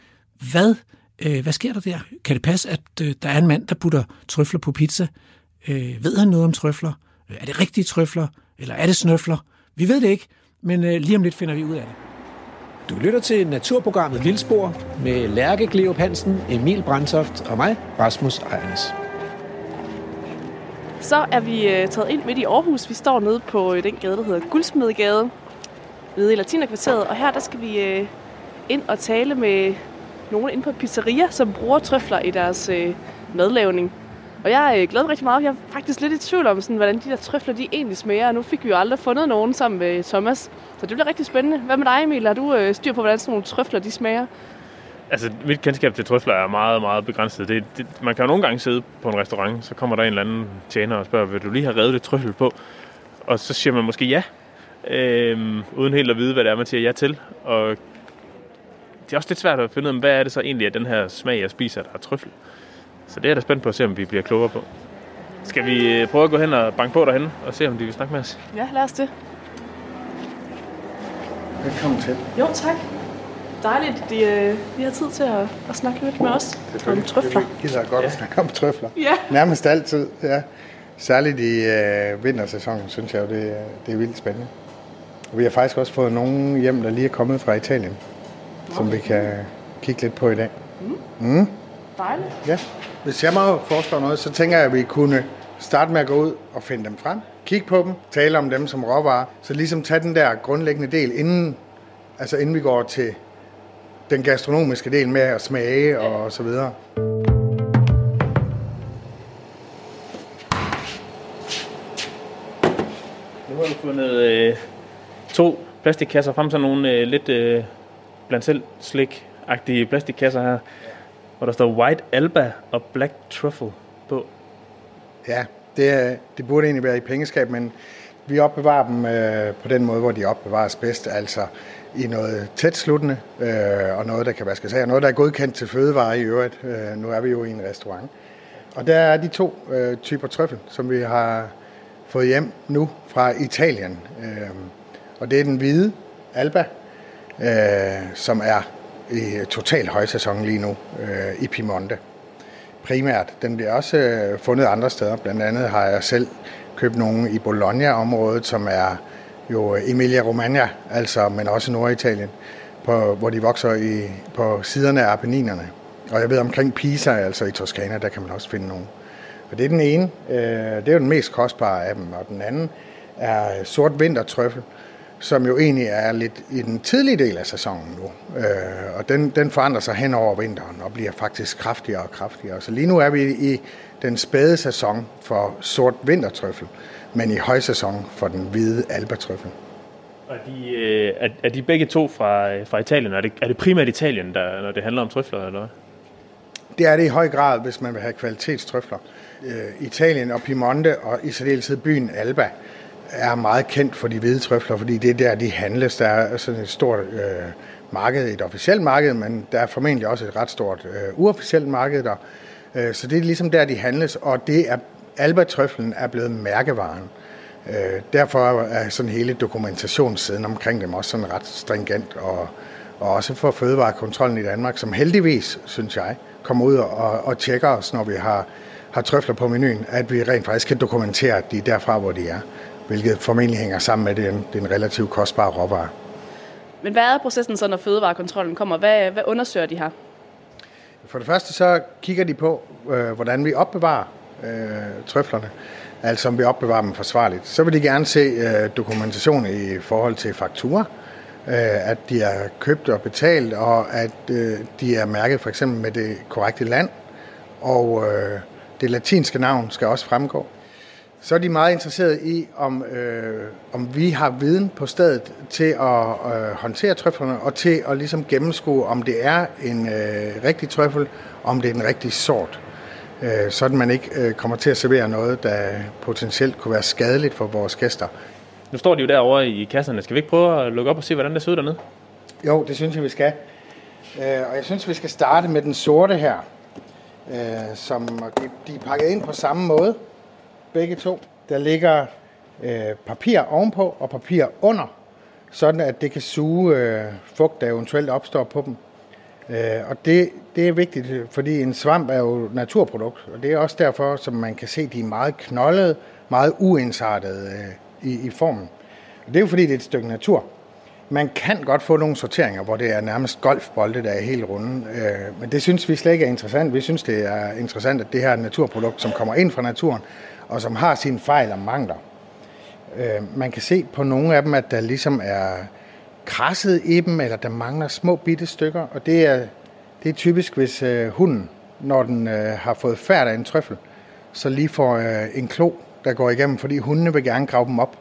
hvad, øh, hvad sker der der? Kan det passe, at øh, der er en mand, der putter trøfler på pizza? Øh, ved han noget om trøfler? Er det rigtige trøfler? Eller er det snøfler? Vi ved det ikke, men øh, lige om lidt finder vi ud af det. Du lytter til naturprogrammet Vildspor med Lærke Gleop Hansen, Emil Brandtoft og mig, Rasmus Ejernes. Så er vi øh, taget ind midt i Aarhus. Vi står nede på øh, den gade, der hedder Guldsmedegade, nede i Latinerkvarteret. Og her der skal vi øh, ind og tale med nogen inde på pizzeria, som bruger trøfler i deres øh, madlavning. Og jeg øh, glæder mig rigtig meget. Jeg er faktisk lidt i tvivl om, sådan, hvordan de der trøfler de egentlig smager. Og nu fik vi jo aldrig fundet nogen sammen med Thomas. Så det bliver rigtig spændende. Hvad med dig, Emil? Har du øh, styr på, hvordan sådan nogle trøfler de smager? Altså, mit kendskab til trøfler er meget, meget begrænset. Det, det, man kan jo nogle gange sidde på en restaurant, så kommer der en eller anden tjener og spørger, vil du lige have revet det trøffel på? Og så siger man måske ja, øhm, uden helt at vide, hvad det er, man siger ja til. Og det er også lidt svært at finde ud af, hvad er det så egentlig af den her smag, jeg spiser, der er trøffel. Så det er da spændt på at se, om vi bliver klogere på. Skal vi øh, prøve at gå hen og banke på derhen og se, om de vil snakke med os? Ja, lad os det. Velkommen til. Jo, tak. Dejligt, de, øh, de har tid til at, at snakke lidt med os om trøfler. Det gider godt at snakke om trøfler. Ja. Nærmest altid, ja. Særligt i øh, vintersæsonen, synes jeg jo, det, er- det er vildt spændende. Og vi har faktisk også fået nogen hjem, der lige er kommet fra Italien, som vi kan kigge lidt på i dag. Dejligt. Ja. Hvis jeg må foreslå noget, så tænker jeg, at vi kunne starte med at gå ud og finde dem frem. Kigge på dem, tale om dem som råvarer. Så ligesom tage den der grundlæggende del, inden, altså inden vi går til den gastronomiske del med at smage og så videre. Nu har vi fundet øh, to plastikkasser frem, sådan nogle øh, lidt øh, blandt selv slik-agtige plastikkasser her, hvor der står White Alba og Black Truffle på. Ja, det, det burde egentlig være i pengeskab, men vi opbevarer dem øh, på den måde, hvor de opbevares bedst, altså i noget tæt sluttende, øh, og noget, der kan vaskes af, og noget, der er godkendt til fødevarer i øvrigt. Øh, nu er vi jo i en restaurant. Og der er de to øh, typer trøffel, som vi har fået hjem nu fra Italien. Øh, og det er den hvide Alba, øh, som er i total højsæson lige nu øh, i Piemonte primært. Den bliver også øh, fundet andre steder. Blandt andet har jeg selv købt nogle i Bologna-området, som er jo Emilia-Romagna, altså, men også Norditalien, på, hvor de vokser i, på siderne af Apenninerne. Og jeg ved omkring Pisa, altså i Toskana, der kan man også finde nogle. Og det er den ene. Øh, det er jo den mest kostbare af dem. Og den anden er sort vintertrøffel, som jo egentlig er lidt i den tidlige del af sæsonen nu. Øh, og den, den forandrer sig hen over vinteren og bliver faktisk kraftigere og kraftigere. Så lige nu er vi i den spæde sæson for sort vintertrøffel, men i højsæson for den hvide albatrøffel. Og de, øh, er, er de begge to fra, fra Italien? Er det, er det primært Italien, der, når det handler om trøfler, eller hvad? Det er det i høj grad, hvis man vil have kvalitetstrøfler. Øh, Italien og Piemonte og i særdeleshed byen Alba er meget kendt for de hvide trøfler, fordi det er der, de handles. Der er sådan et stort øh, marked, et officielt marked, men der er formentlig også et ret stort øh, uofficielt marked der. Øh, så det er ligesom der, de handles, og det er albatrøflen er blevet mærkevaren. Øh, derfor er sådan hele dokumentationssiden omkring dem også sådan ret stringent, og, og også for fødevarekontrollen i Danmark, som heldigvis, synes jeg, kommer ud og, og tjekker os, når vi har, har trøfler på menuen, at vi rent faktisk kan dokumentere, at de er derfra, hvor de er, hvilket formentlig hænger sammen med den, den relativt kostbare råvare. Men hvad er processen så, når fødevarekontrollen kommer? Hvad, hvad undersøger de her? For det første så kigger de på, øh, hvordan vi opbevarer øh, trøflerne, altså om vi opbevarer dem forsvarligt. Så vil de gerne se øh, dokumentation i forhold til fakturer, øh, at de er købt og betalt, og at øh, de er mærket for eksempel med det korrekte land, og øh, det latinske navn skal også fremgå. Så er de meget interesserede i, om, øh, om vi har viden på stedet til at øh, håndtere trøflerne, og til at ligesom gennemskue, om det er en øh, rigtig trøffel, om det er en rigtig sort. Øh, sådan man ikke øh, kommer til at servere noget, der potentielt kunne være skadeligt for vores gæster. Nu står de jo derovre i kasserne. Skal vi ikke prøve at lukke op og se, hvordan det ser ud dernede? Jo, det synes jeg, vi skal. Øh, og jeg synes, vi skal starte med den sorte her, øh, som de er pakket ind på samme måde, begge to. Der ligger øh, papir ovenpå og papir under, sådan at det kan suge øh, fugt, der eventuelt opstår på dem. Øh, og det, det er vigtigt, fordi en svamp er jo naturprodukt, og det er også derfor, som man kan se, de er meget knoldede, meget uensartede øh, i, i formen. Og det er jo fordi, det er et stykke natur. Man kan godt få nogle sorteringer, hvor det er nærmest golfbolde, der er helt runde. Øh, men det synes vi slet ikke er interessant. Vi synes, det er interessant, at det her naturprodukt, som kommer ind fra naturen, og som har sine fejl og mangler. Øh, man kan se på nogle af dem, at der ligesom er krasset i dem, eller der mangler små bitte stykker, og det er, det er typisk, hvis øh, hunden, når den øh, har fået færd af en trøffel, så lige får øh, en klo, der går igennem, fordi hundene vil gerne grave dem op.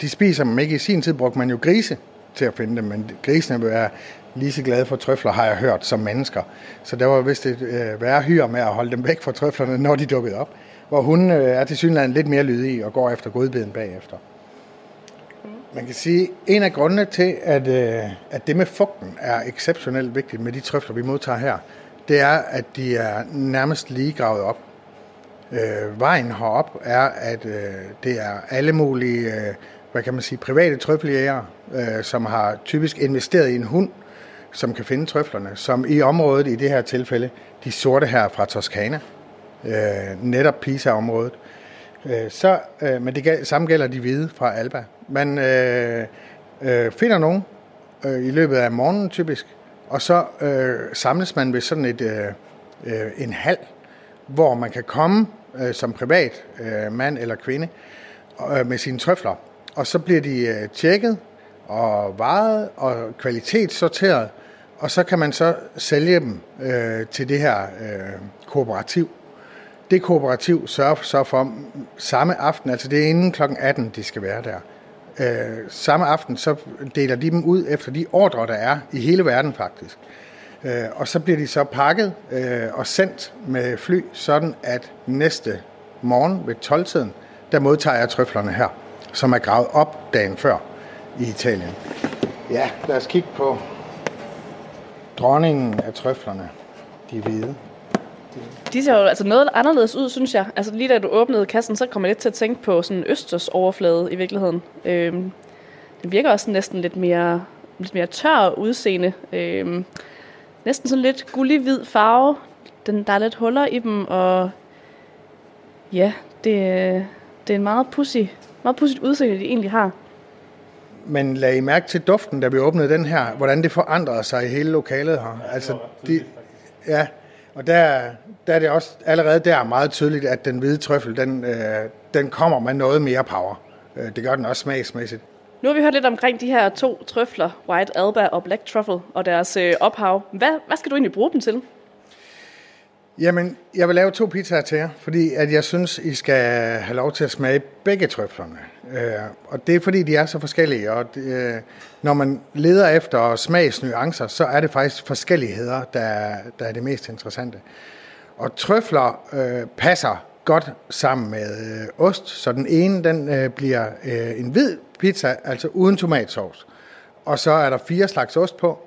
De spiser dem ikke. I sin tid brugte man jo grise til at finde dem, men grisene vil være lige så glade for trøfler, har jeg hørt, som mennesker. Så der var vist et øh, værre hyr med at holde dem væk fra trøflerne, når de dukkede op. Hvor hunden øh, er til synligheden lidt mere lydige og går efter godbiden bagefter. Man kan sige, at en af grundene til, at, øh, at det med fugten er exceptionelt vigtigt med de trøfler, vi modtager her, det er, at de er nærmest lige gravet op. Øh, vejen herop er, at øh, det er alle mulige, øh, hvad kan man sige, private trøffeljæger, øh, som har typisk investeret i en hund, som kan finde trøflerne, som i området i det her tilfælde, de sorte her fra Toskana, øh, netop Pisa-området. Øh, så, øh, men det samme gælder de hvide fra Alba. Man øh, øh, finder nogen øh, i løbet af morgenen typisk, og så øh, samles man ved sådan et, øh, øh en hal, hvor man kan komme øh, som privat øh, mand eller kvinde øh, med sine trøfler. Og så bliver de øh, tjekket og varet og kvalitetssorteret, og så kan man så sælge dem øh, til det her øh, kooperativ. Det kooperativ sørger så for samme aften, altså det er inden kl. 18, de skal være der. Øh, samme aften så deler de dem ud efter de ordre, der er i hele verden faktisk. Øh, og så bliver de så pakket øh, og sendt med fly, sådan at næste morgen ved 12-tiden, der modtager jeg trøflerne her, som er gravet op dagen før i Italien. Ja, lad os kigge på dronningen af trøflerne, de hvide. De ser jo altså noget anderledes ud, synes jeg. Altså lige da du åbnede kassen, så kom jeg lidt til at tænke på sådan en østers overflade i virkeligheden. Øhm, den virker også næsten lidt mere, lidt mere tør udseende. Øhm, næsten sådan lidt gullig-hvid farve. Den, der er lidt huller i dem, og ja, det, det er en meget pussy, meget pudsigt udseende, de egentlig har. Men lad I mærke til duften, da vi åbnede den her, hvordan det forandrede sig i hele lokalet her. Altså, de, ja, og der, der er det også allerede der meget tydeligt, at den hvide trøffel, den, øh, den kommer med noget mere power. Øh, det gør den også smagsmæssigt. Nu har vi hørt lidt omkring de her to trøfler, White Alba og Black Truffle, og deres øh, ophav. Hvad, hvad skal du egentlig bruge dem til? Jamen, jeg vil lave to pizzaer til jer, fordi at jeg synes, I skal have lov til at smage begge trøflerne. Øh, og det er fordi, de er så forskellige, og det, øh, når man leder efter smagsnuancer, så er det faktisk forskelligheder, der, der er det mest interessante. Og trøfler øh, passer godt sammen med øh, ost, så den ene den øh, bliver øh, en hvid pizza, altså uden tomatsovs. Og så er der fire slags ost på,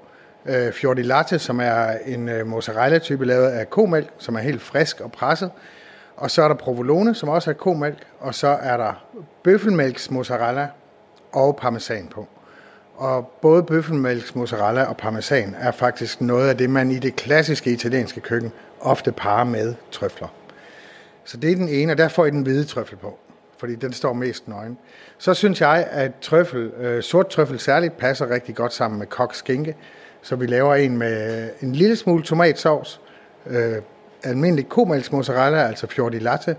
øh, Fjordi Latte, som er en øh, mozzarella-type lavet af komælk, som er helt frisk og presset. Og så er der provolone, som også er komælk. Og så er der bøffelmælks mozzarella og parmesan på. Og både bøffelmælks mozzarella og parmesan er faktisk noget af det, man i det klassiske italienske køkken ofte parer med trøfler. Så det er den ene, og der får I den hvide trøffel på, fordi den står mest nøgen. Så synes jeg, at trøffel, øh, sort trøffel særligt passer rigtig godt sammen med kokskinke, så vi laver en med en lille smule tomatsovs, øh, almindelig komælksmozzarella, altså fior di latte,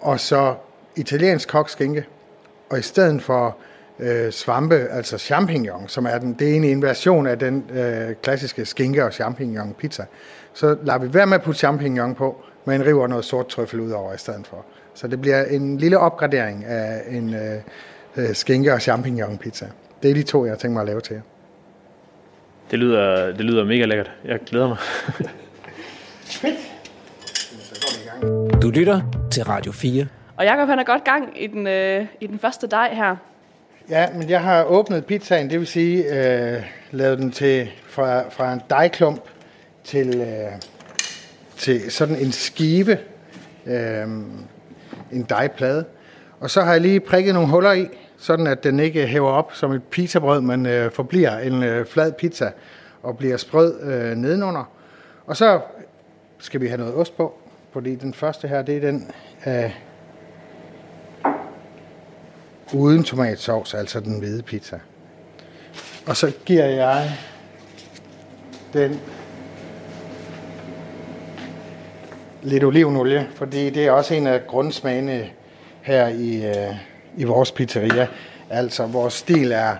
og så italiensk kokskinke, Og i stedet for øh, svampe, altså champignon, som er den, det er en inversion af den øh, klassiske skinke og champignon pizza, så lader vi være med at putte champignon på, men river noget sort trøffel ud over i stedet for. Så det bliver en lille opgradering af en øh, øh skinke og champignon pizza. Det er de to, jeg har tænkt mig at lave til jer. Det lyder, det lyder mega lækkert. Jeg glæder mig. Du lytter til Radio 4. Og Jacob han er godt gang i den, øh, i den første dej her. Ja, men jeg har åbnet pizzaen, det vil sige øh, lavet den til fra, fra en dejklump til, øh, til sådan en skive, øh, en dejplade. Og så har jeg lige prikket nogle huller i, sådan at den ikke hæver op som et pizzabrød, men øh, forbliver en øh, flad pizza og bliver sprød øh, nedenunder. Og så skal vi have noget ost på, fordi den første her, det er den øh, uden tomatsovs, altså den hvide pizza. Og så giver jeg den lidt olivenolie, fordi det er også en af grundsmagene her i, øh, i vores pizzeria. Altså, vores stil er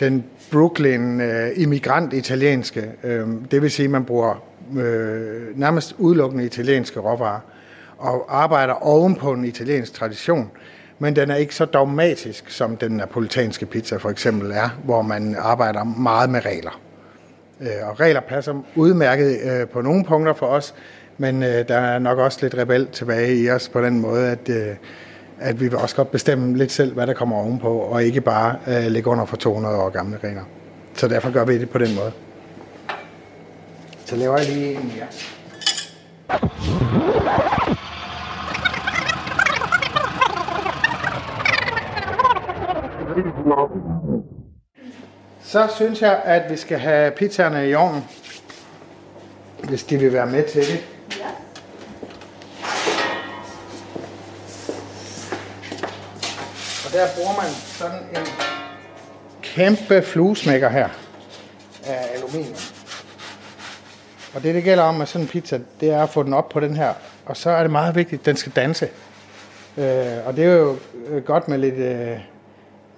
den Brooklyn øh, immigrant italienske. Øh, det vil sige, at man bruger øh, nærmest udelukkende italienske råvarer og arbejder oven på en italiensk tradition. Men den er ikke så dogmatisk, som den napolitanske pizza for eksempel er, hvor man arbejder meget med regler. Øh, og regler passer udmærket øh, på nogle punkter for os, men øh, der er nok også lidt rebel tilbage i os på den måde, at øh, at vi vil også godt bestemme lidt selv, hvad der kommer ovenpå, og ikke bare øh, lægge under for 200 år gamle regler. Så derfor gør vi det på den måde. Så laver jeg lige en mere. Så synes jeg, at vi skal have pizzaerne i ovnen, hvis de vil være med til det. Der bruger man sådan en kæmpe fluesmækker her af aluminium. Og det, det gælder om med sådan en pizza, det er at få den op på den her. Og så er det meget vigtigt, at den skal danse. Øh, og det er jo øh, godt med lidt, øh,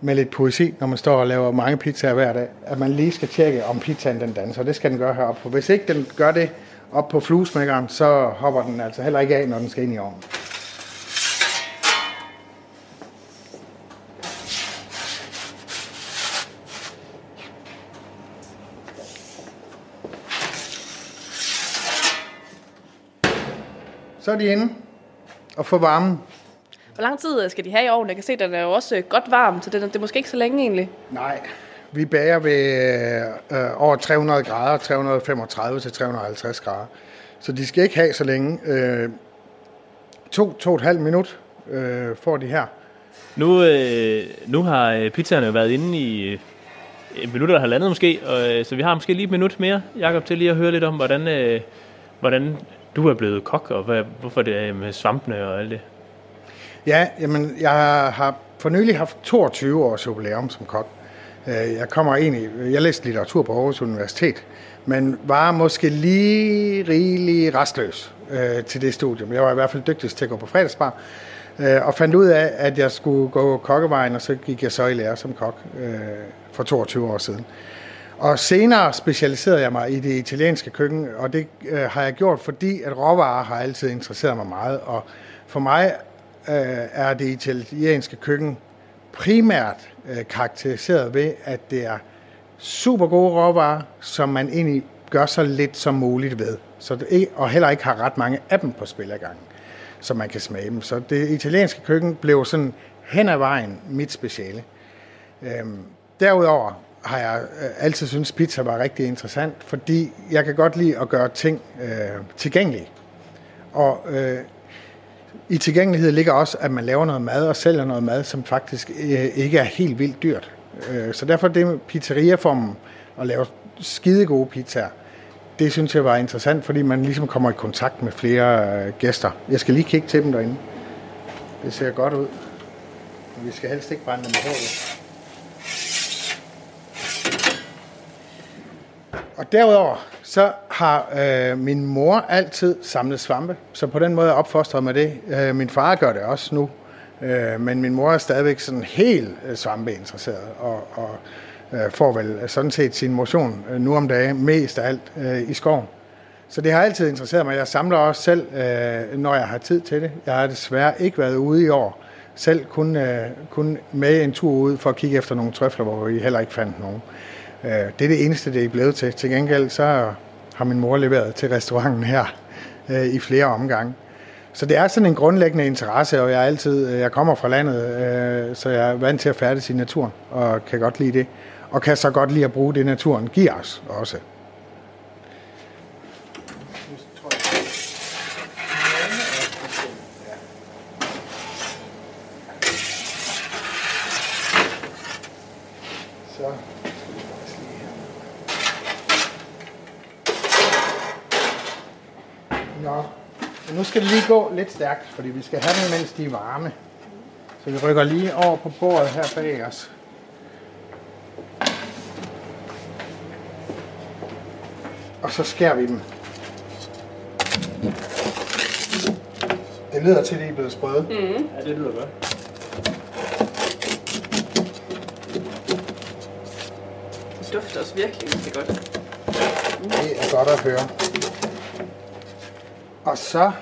med lidt poesi, når man står og laver mange pizzaer hver dag, at man lige skal tjekke, om pizzaen den danser. Det skal den gøre heroppe. For hvis ikke den gør det op på fluesmækkeren, så hopper den altså heller ikke af, når den skal ind i ovnen. Så er de inde og få varmen. Hvor lang tid skal de have i ovnen? Jeg kan se, at den er jo også øh, godt varm, så det er, det er måske ikke så længe egentlig. Nej, vi bager ved øh, over 300 grader, 335 til 350 grader. Så de skal ikke have så længe. Øh, to, to og et halvt minut øh, får de her. Nu, øh, nu har øh, pizzaerne jo været inde i øh, et minut eller halvandet måske, og, øh, så vi har måske lige et minut mere, Jakob, til lige at høre lidt om, hvordan, øh, hvordan du er blevet kok, og hvad, hvorfor det er øh, med svampene og alt det? Ja, jamen, jeg har for nylig haft 22 års jubilæum som kok. Øh, jeg kommer egentlig, jeg læste litteratur på Aarhus Universitet, men var måske lige rigelig restløs øh, til det studium. Jeg var i hvert fald dygtigst til at gå på fredagsbar, Øh, og fandt ud af, at jeg skulle gå kokkevejen, og så gik jeg så i lære som kok øh, for 22 år siden. Og senere specialiserede jeg mig i det italienske køkken, og det øh, har jeg gjort, fordi at råvarer har altid interesseret mig meget. Og for mig øh, er det italienske køkken primært øh, karakteriseret ved, at det er super gode råvarer, som man egentlig gør så lidt som muligt ved. Så det, og heller ikke har ret mange af dem på spil ad gangen, så man kan smage dem. Så det italienske køkken blev sådan hen ad vejen mit speciale. Øhm, derudover har jeg øh, altid syntes, pizza var rigtig interessant, fordi jeg kan godt lide at gøre ting øh, tilgængelige. Og øh, i tilgængelighed ligger også, at man laver noget mad og sælger noget mad, som faktisk øh, ikke er helt vildt dyrt. Øh, så derfor det med pizzeriaformen at lave skide gode pizzaer, det synes jeg var interessant, fordi man ligesom kommer i kontakt med flere øh, gæster. Jeg skal lige kigge til dem derinde. Det ser godt ud. Men vi skal helst ikke brænde dem hårdt. Og derudover, så har øh, min mor altid samlet svampe, så på den måde opfostret med det. Øh, min far gør det også nu, øh, men min mor er stadigvæk sådan helt øh, svampeinteresseret, og, og øh, får vel sådan set sin motion øh, nu om dagen mest af alt øh, i skoven. Så det har altid interesseret mig. Jeg samler også selv, øh, når jeg har tid til det. Jeg har desværre ikke været ude i år. Selv kun, øh, kun med en tur ud for at kigge efter nogle trøfler, hvor vi heller ikke fandt nogen. Øh, Øh, det er det eneste, det er blevet til. Til gengæld så har min mor leveret til restauranten her øh, i flere omgange. Så det er sådan en grundlæggende interesse, og jeg, er altid, øh, jeg kommer fra landet, øh, så jeg er vant til at færdes i naturen, og kan godt lide det. Og kan så godt lide at bruge det, naturen giver os også. Så skal vi også lige her. Nå, men nu skal det lige gå lidt stærkt, fordi vi skal have dem, mens de er varme. Så vi rykker lige over på bordet her bag os. Og så skærer vi dem. Det lyder til, at de er blevet sprøde. Mm. Ja, det lyder godt. Det dufter også virkelig rigtig godt. Det er godt at høre. Og så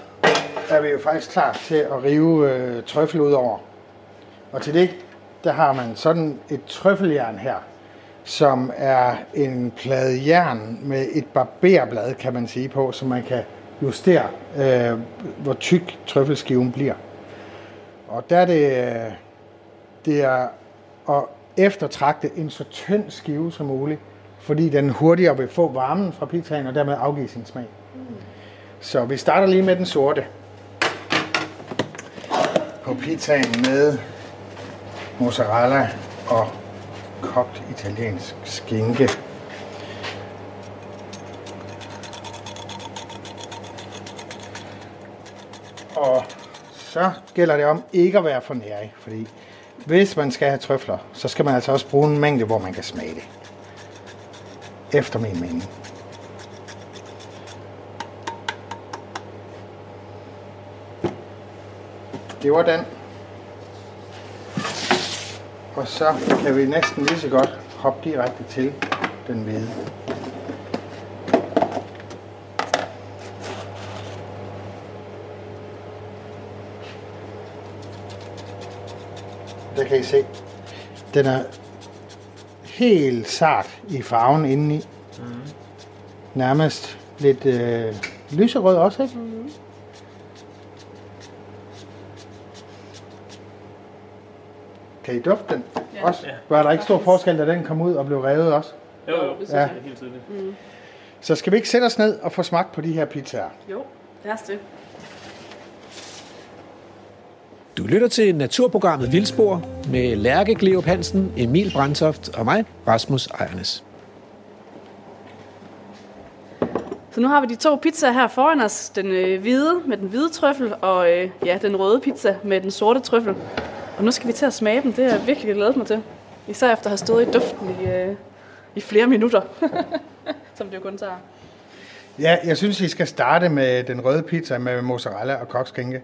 er vi jo faktisk klar til at rive øh, trøffel ud over. Og til det, der har man sådan et trøffeljern her, som er en plade jern med et barberblad, kan man sige på, så man kan justere, øh, hvor tyk trøffelskiven bliver. Og der er det, øh, det er at eftertragte en så tynd skive som muligt, fordi den hurtigere vil få varmen fra pizzaen og dermed afgive sin smag. Så vi starter lige med den sorte på pizzaen med mozzarella og kogt italiensk skinke. Og så gælder det om ikke at være for nærig, fordi hvis man skal have trøfler, så skal man altså også bruge en mængde, hvor man kan smage det. Efter min mening. Var den. Og så kan vi næsten lige så godt hoppe direkte til den hvide. Der kan I se, den er helt sart i farven indeni. Mm. Nærmest lidt øh, lyserød også, ikke? Mm. Kan I dufte den? Ja. Også? Var der ikke stor forskel, da den kom ud og blev revet også? Jo, jo, det synes Ja. jeg helt tydeligt. Så skal vi ikke sætte os ned og få smagt på de her pizzaer? Jo, lad os det. Du lytter til naturprogrammet Vildspor med Lærke Gleup Hansen, Emil Brandtoft og mig, Rasmus Ejernes. Så nu har vi de to pizzaer her foran os. Den øh, hvide med den hvide trøffel, og øh, ja, den røde pizza med den sorte trøffel. Og nu skal vi til at smage dem. Det har jeg virkelig glædet mig til. Især efter at have stået i duften i, øh, i flere minutter. Som det jo kun tager. Ja, jeg synes, I skal starte med den røde pizza med mozzarella og kokskænke.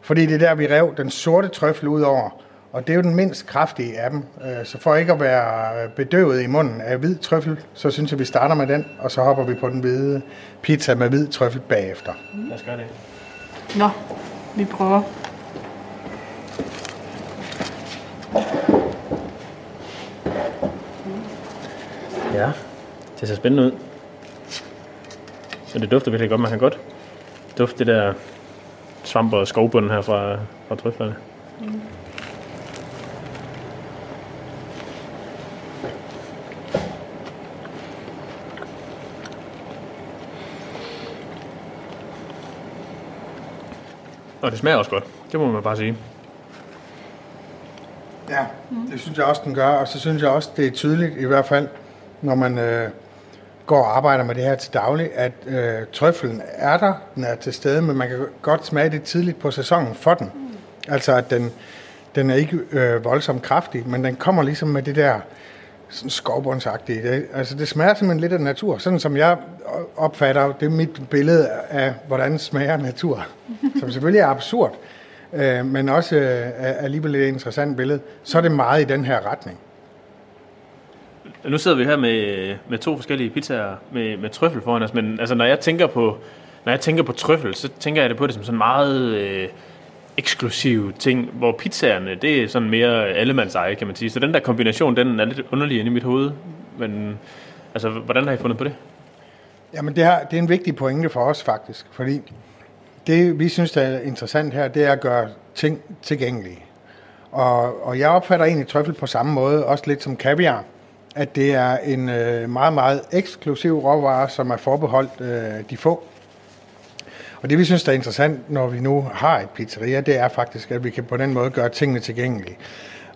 Fordi det er der, vi rev den sorte trøffel ud over. Og det er jo den mindst kraftige af dem. Øh, Så for ikke at være bedøvet i munden af hvid trøffel, så synes jeg, vi starter med den, og så hopper vi på den hvide pizza med hvid trøffel bagefter. Lad os gøre det. Nå, vi prøver. Det ser spændende ud. Så det dufter virkelig godt. Man kan godt dufte det der svamp og skovbunden her fra, fra trøflerne. Og det smager også godt. Det må man bare sige. Ja, det synes jeg også, den gør. Og så synes jeg også, det er tydeligt, i hvert fald, når man øh, går og arbejder med det her til daglig, at øh, trøffelen er der, den er til stede, men man kan godt smage det tidligt på sæsonen for den. Altså, at den, den er ikke øh, voldsomt kraftig, men den kommer ligesom med det der sådan skovbundsagtige. Det, altså, det smager simpelthen lidt af natur. Sådan som jeg opfatter, det er mit billede af, hvordan smager natur. Som selvfølgelig er absurd, øh, men også øh, er alligevel et interessant billede. Så er det meget i den her retning. Nu sidder vi her med, med to forskellige pizzaer med, med trøffel foran os, men altså, når jeg tænker på når jeg tænker på trøffel, så tænker jeg det på det som sådan meget øh, eksklusiv ting, hvor pizzaerne, det er sådan mere allemands eje, kan man sige. Så den der kombination, den er lidt underlig inde i mit hoved. Men altså, hvordan har I fundet på det? Jamen, det, her, det er en vigtig pointe for os faktisk, fordi det, vi synes, der er interessant her, det er at gøre ting tilgængelige. Og, og jeg opfatter egentlig trøffel på samme måde, også lidt som kaviar, at det er en øh, meget, meget eksklusiv råvare, som er forbeholdt øh, de få. Og det vi synes, der er interessant, når vi nu har et pizzeria, det er faktisk, at vi kan på den måde gøre tingene tilgængelige.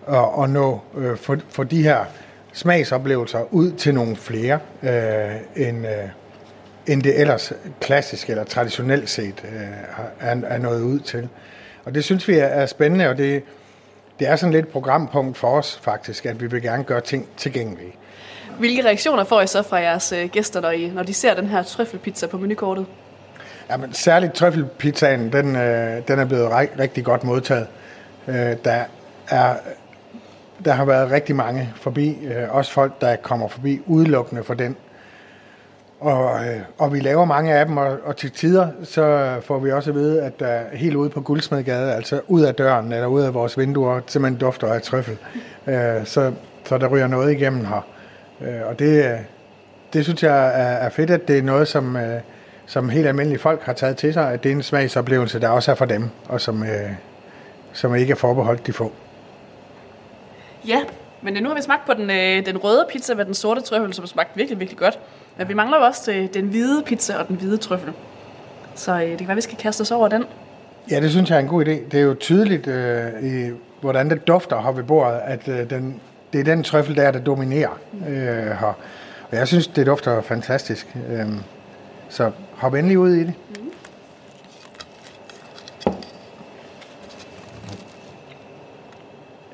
Og, og nå øh, for, for de her smagsoplevelser ud til nogle flere, øh, end, øh, end det ellers klassisk eller traditionelt set øh, er, er nået ud til. Og det synes vi er, er spændende, og det, det er sådan lidt et programpunkt for os faktisk, at vi vil gerne gøre ting tilgængelige. Hvilke reaktioner får I så fra jeres øh, gæster, når, I, når de ser den her trøffelpizza på menukortet? Jamen, særligt trøffelpizzaen, den, øh, den er blevet ri- rigtig godt modtaget. Øh, der, er, der har været rigtig mange forbi, øh, også folk, der kommer forbi udelukkende for den. Og, øh, og vi laver mange af dem, og, og til tider så får vi også at vide, at der helt ude på Guldsmedgade, altså ud af døren eller ud af vores vinduer, simpelthen dufter af trøffel. Øh, så, så der ryger noget igennem her. Øh, og det, det synes jeg er, er fedt, at det er noget, som, øh, som helt almindelige folk har taget til sig, at det er en smagsoplevelse, der også er for dem, og som, øh, som ikke er forbeholdt de få. Ja, men nu har vi smagt på den, øh, den røde pizza med den sorte trøffel, som smagte virkelig, virkelig godt. Men vi mangler jo også øh, den hvide pizza og den hvide trøffel. Så øh, det kan være, vi skal kaste os over den. Ja, det synes jeg er en god idé. Det er jo tydeligt, øh, i, hvordan det dufter her ved bordet, at øh, den, det er den trøffel, der, er, der dominerer øh, her. Og jeg synes, det dufter fantastisk. Øh, så hop endelig ud i det.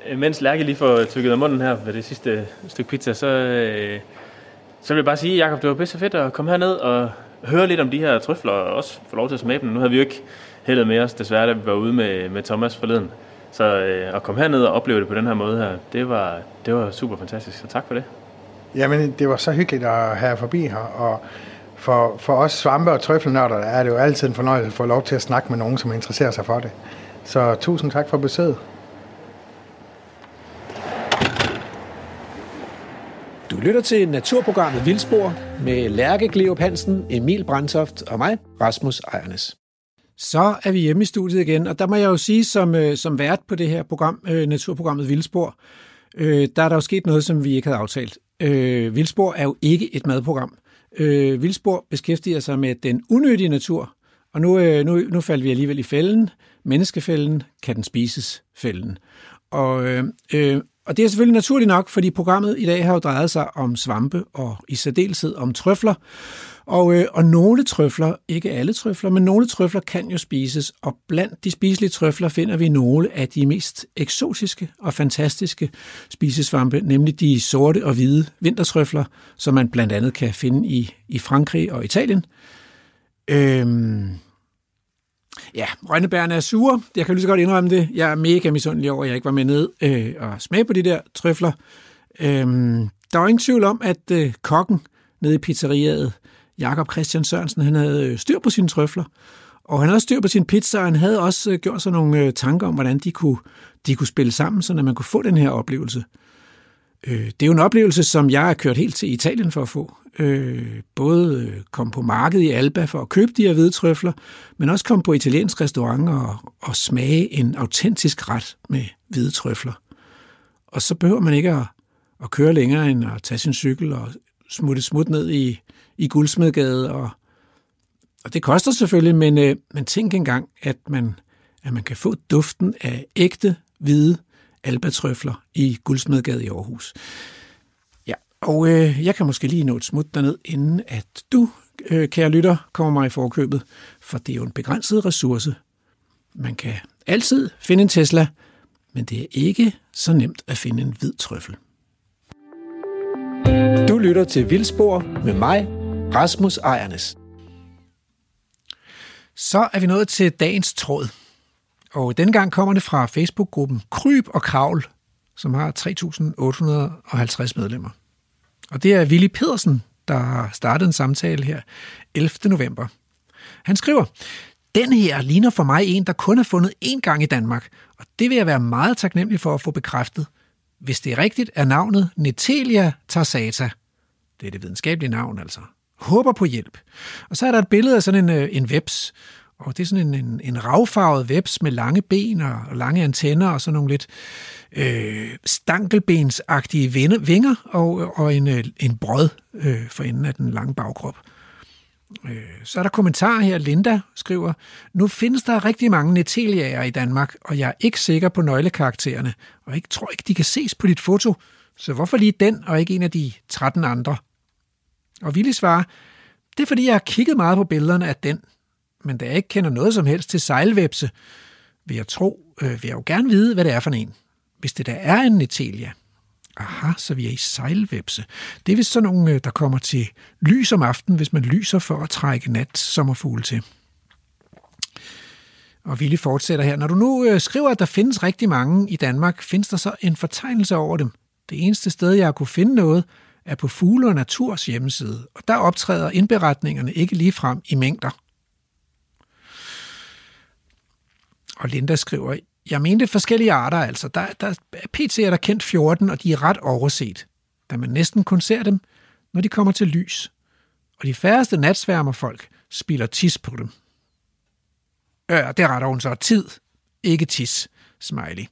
Øh, Mens Lærke lige får tykket af munden her ved det sidste stykke pizza, så, øh, så vil jeg bare sige, Jakob, det var pisse fedt at komme herned og høre lidt om de her trøfler, og også få lov til at smage dem. Nu havde vi jo ikke heldet med os, desværre, da vi var ude med, med Thomas forleden. Så øh, at komme herned og opleve det på den her måde her, det var, det var super fantastisk, så tak for det. Jamen, det var så hyggeligt at have forbi her, og for, for os svampe- og trøffelnørder er det jo altid en fornøjelse at få lov til at snakke med nogen, som interesserer sig for det. Så tusind tak for besøget. Du lytter til naturprogrammet Vildspor med Lærke Gleop Hansen, Emil Brandtoft og mig, Rasmus Ejernes. Så er vi hjemme i studiet igen, og der må jeg jo sige, som, øh, som vært på det her program, øh, naturprogrammet Vildspor, øh, der er der jo sket noget, som vi ikke havde aftalt. Øh, Vildspor er jo ikke et madprogram. Øh, Vildspor beskæftiger sig med den unødige natur, og nu, øh, nu, nu faldt vi alligevel i fælden. Menneskefælden, kan den spises fælden. Og, øh, øh og det er selvfølgelig naturligt nok, fordi programmet i dag har jo drejet sig om svampe og i særdeleshed om trøfler. Og, øh, og nogle trøfler, ikke alle trøfler, men nogle trøfler kan jo spises, og blandt de spiselige trøfler finder vi nogle af de mest eksotiske og fantastiske spisesvampe, nemlig de sorte og hvide vintertrøfler, som man blandt andet kan finde i, i Frankrig og Italien. Øhm, Ja, Rønnebærne er sure. Jeg kan lige så godt indrømme det. Jeg er mega misundelig over, at jeg ikke var med ned øh, og smage på de der trøfler. Øhm, der var ingen tvivl om, at øh, kokken nede i pizzeriet, Jakob Christian Sørensen, han havde øh, styr på sine trøfler. Og han havde styr på sin pizza, og han havde også øh, gjort sig nogle øh, tanker om, hvordan de kunne, de kunne spille sammen, så man kunne få den her oplevelse. Øh, det er jo en oplevelse, som jeg har kørt helt til Italien for at få. Øh, både øh, kom på markedet i Alba for at købe de her hvide trøfler, men også kom på italiensk restaurant og, og smage en autentisk ret med hvide trøfler. Og så behøver man ikke at, at køre længere end at tage sin cykel og smutte smut ned i, i Guldsmedgade. Og, og det koster selvfølgelig, men, øh, men tænk engang, at man, at man kan få duften af ægte hvide albatrøfler i Guldsmedgade i Aarhus. Ja, og øh, jeg kan måske lige nå et smut derned, inden at du, øh, kære lytter, kommer mig i forkøbet, for det er jo en begrænset ressource. Man kan altid finde en Tesla, men det er ikke så nemt at finde en hvid trøffel. Du lytter til Vildspor med mig, Rasmus Ejernes. Så er vi nået til dagens tråd. Og denne gang kommer det fra Facebook-gruppen Kryb og Kravl, som har 3.850 medlemmer. Og det er Willy Pedersen, der har startet en samtale her 11. november. Han skriver, den her ligner for mig en, der kun er fundet én gang i Danmark, og det vil jeg være meget taknemmelig for at få bekræftet. Hvis det er rigtigt, er navnet Netelia tarsata. Det er det videnskabelige navn altså. Håber på hjælp. Og så er der et billede af sådan en, øh, en webs, og det er sådan en, en, en ravfarvet veps med lange ben og, og lange antenner og sådan nogle lidt øh, stankelbensagtige vinger og, og en, øh, en brød øh, for enden af den lange bagkrop. Øh, så er der kommentar her. Linda skriver, nu findes der rigtig mange neteliaer i Danmark, og jeg er ikke sikker på nøglekaraktererne, og jeg tror ikke, de kan ses på dit foto. Så hvorfor lige den, og ikke en af de 13 andre? Og Willy svarer, det er fordi, jeg har kigget meget på billederne af den, men da jeg ikke kender noget som helst til sejlvepse, vil jeg tro, øh, vil jeg jo gerne vide, hvad det er for en. Hvis det der er en netelia. Aha, så vi er i sejlvepse. Det er vist sådan nogle, øh, der kommer til lys om aftenen, hvis man lyser for at trække nat sommerfugle til. Og Ville fortsætter her. Når du nu øh, skriver, at der findes rigtig mange i Danmark, findes der så en fortegnelse over dem? Det eneste sted, jeg har kunne finde noget, er på Fugle og Naturs hjemmeside, og der optræder indberetningerne ikke lige frem i mængder. Og Linda skriver, jeg mente forskellige arter altså. Der, der, PT er der kendt 14, og de er ret overset, da man næsten kun ser dem, når de kommer til lys. Og de færreste natsværmerfolk spiller tis på dem. Øh, det retter hun så tid, ikke tis, smiley.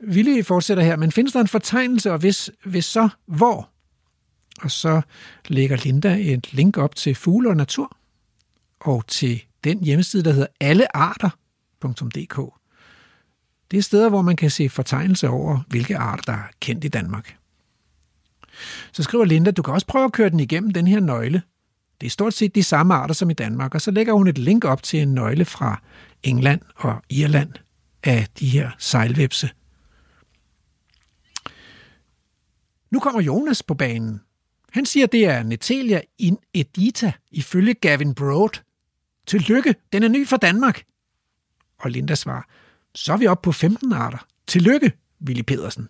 Ville fortsætter her, men findes der en fortegnelse, og hvis, hvis så, hvor? Og så lægger Linda et link op til Fugle og Natur, og til den hjemmeside, der hedder Alle Arter, allearter.dk. Det er steder, hvor man kan se fortegnelse over, hvilke arter, der er kendt i Danmark. Så skriver Linda, du kan også prøve at køre den igennem den her nøgle. Det er stort set de samme arter som i Danmark, og så lægger hun et link op til en nøgle fra England og Irland af de her sejlvepse. Nu kommer Jonas på banen. Han siger, det er Natalia in edita, ifølge Gavin Broad. Tillykke, den er ny for Danmark. Og Linda svarer, så er vi oppe på 15 arter. Tillykke, Willy Pedersen.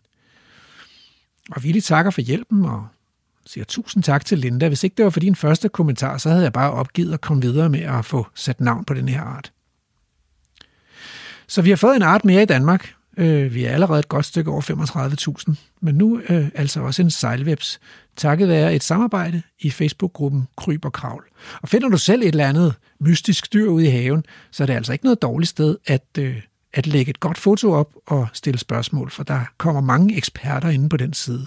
Og Willy takker for hjælpen og siger tusind tak til Linda. Hvis ikke det var for din første kommentar, så havde jeg bare opgivet at komme videre med at få sat navn på den her art. Så vi har fået en art mere i Danmark. Øh, vi er allerede et godt stykke over 35.000, men nu øh, altså også en sejlwebs, takket være et samarbejde i Facebook-gruppen Kryb og Kravl. Og finder du selv et eller andet mystisk dyr ude i haven, så er det altså ikke noget dårligt sted at, øh, at lægge et godt foto op og stille spørgsmål, for der kommer mange eksperter inde på den side.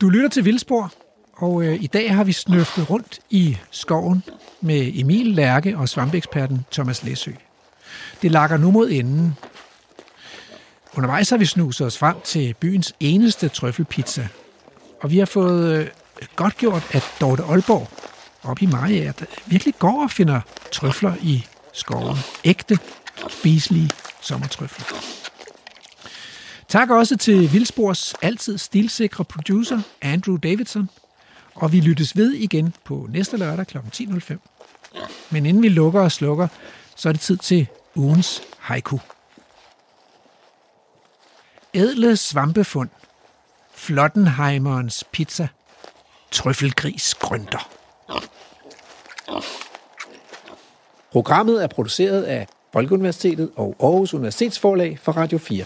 Du lytter til Vildspor, og øh, i dag har vi snøftet rundt i skoven med Emil Lærke og svampeeksperten Thomas Læsø. Det lakker nu mod enden. Undervejs har vi snuset os frem til byens eneste trøffelpizza, og vi har fået øh, godt gjort, at Dorte Aalborg op i Maja virkelig går og finder trøfler i skoven. Ægte, spiselige sommertrøfler. Tak også til Vildspors altid stilsikre producer, Andrew Davidson. Og vi lyttes ved igen på næste lørdag kl. 10.05. Men inden vi lukker og slukker, så er det tid til ugens haiku. Edle svampefund. Flottenheimerens pizza. Trøffelgris grønter. Programmet er produceret af Folkeuniversitetet og Aarhus Universitetsforlag for Radio 4.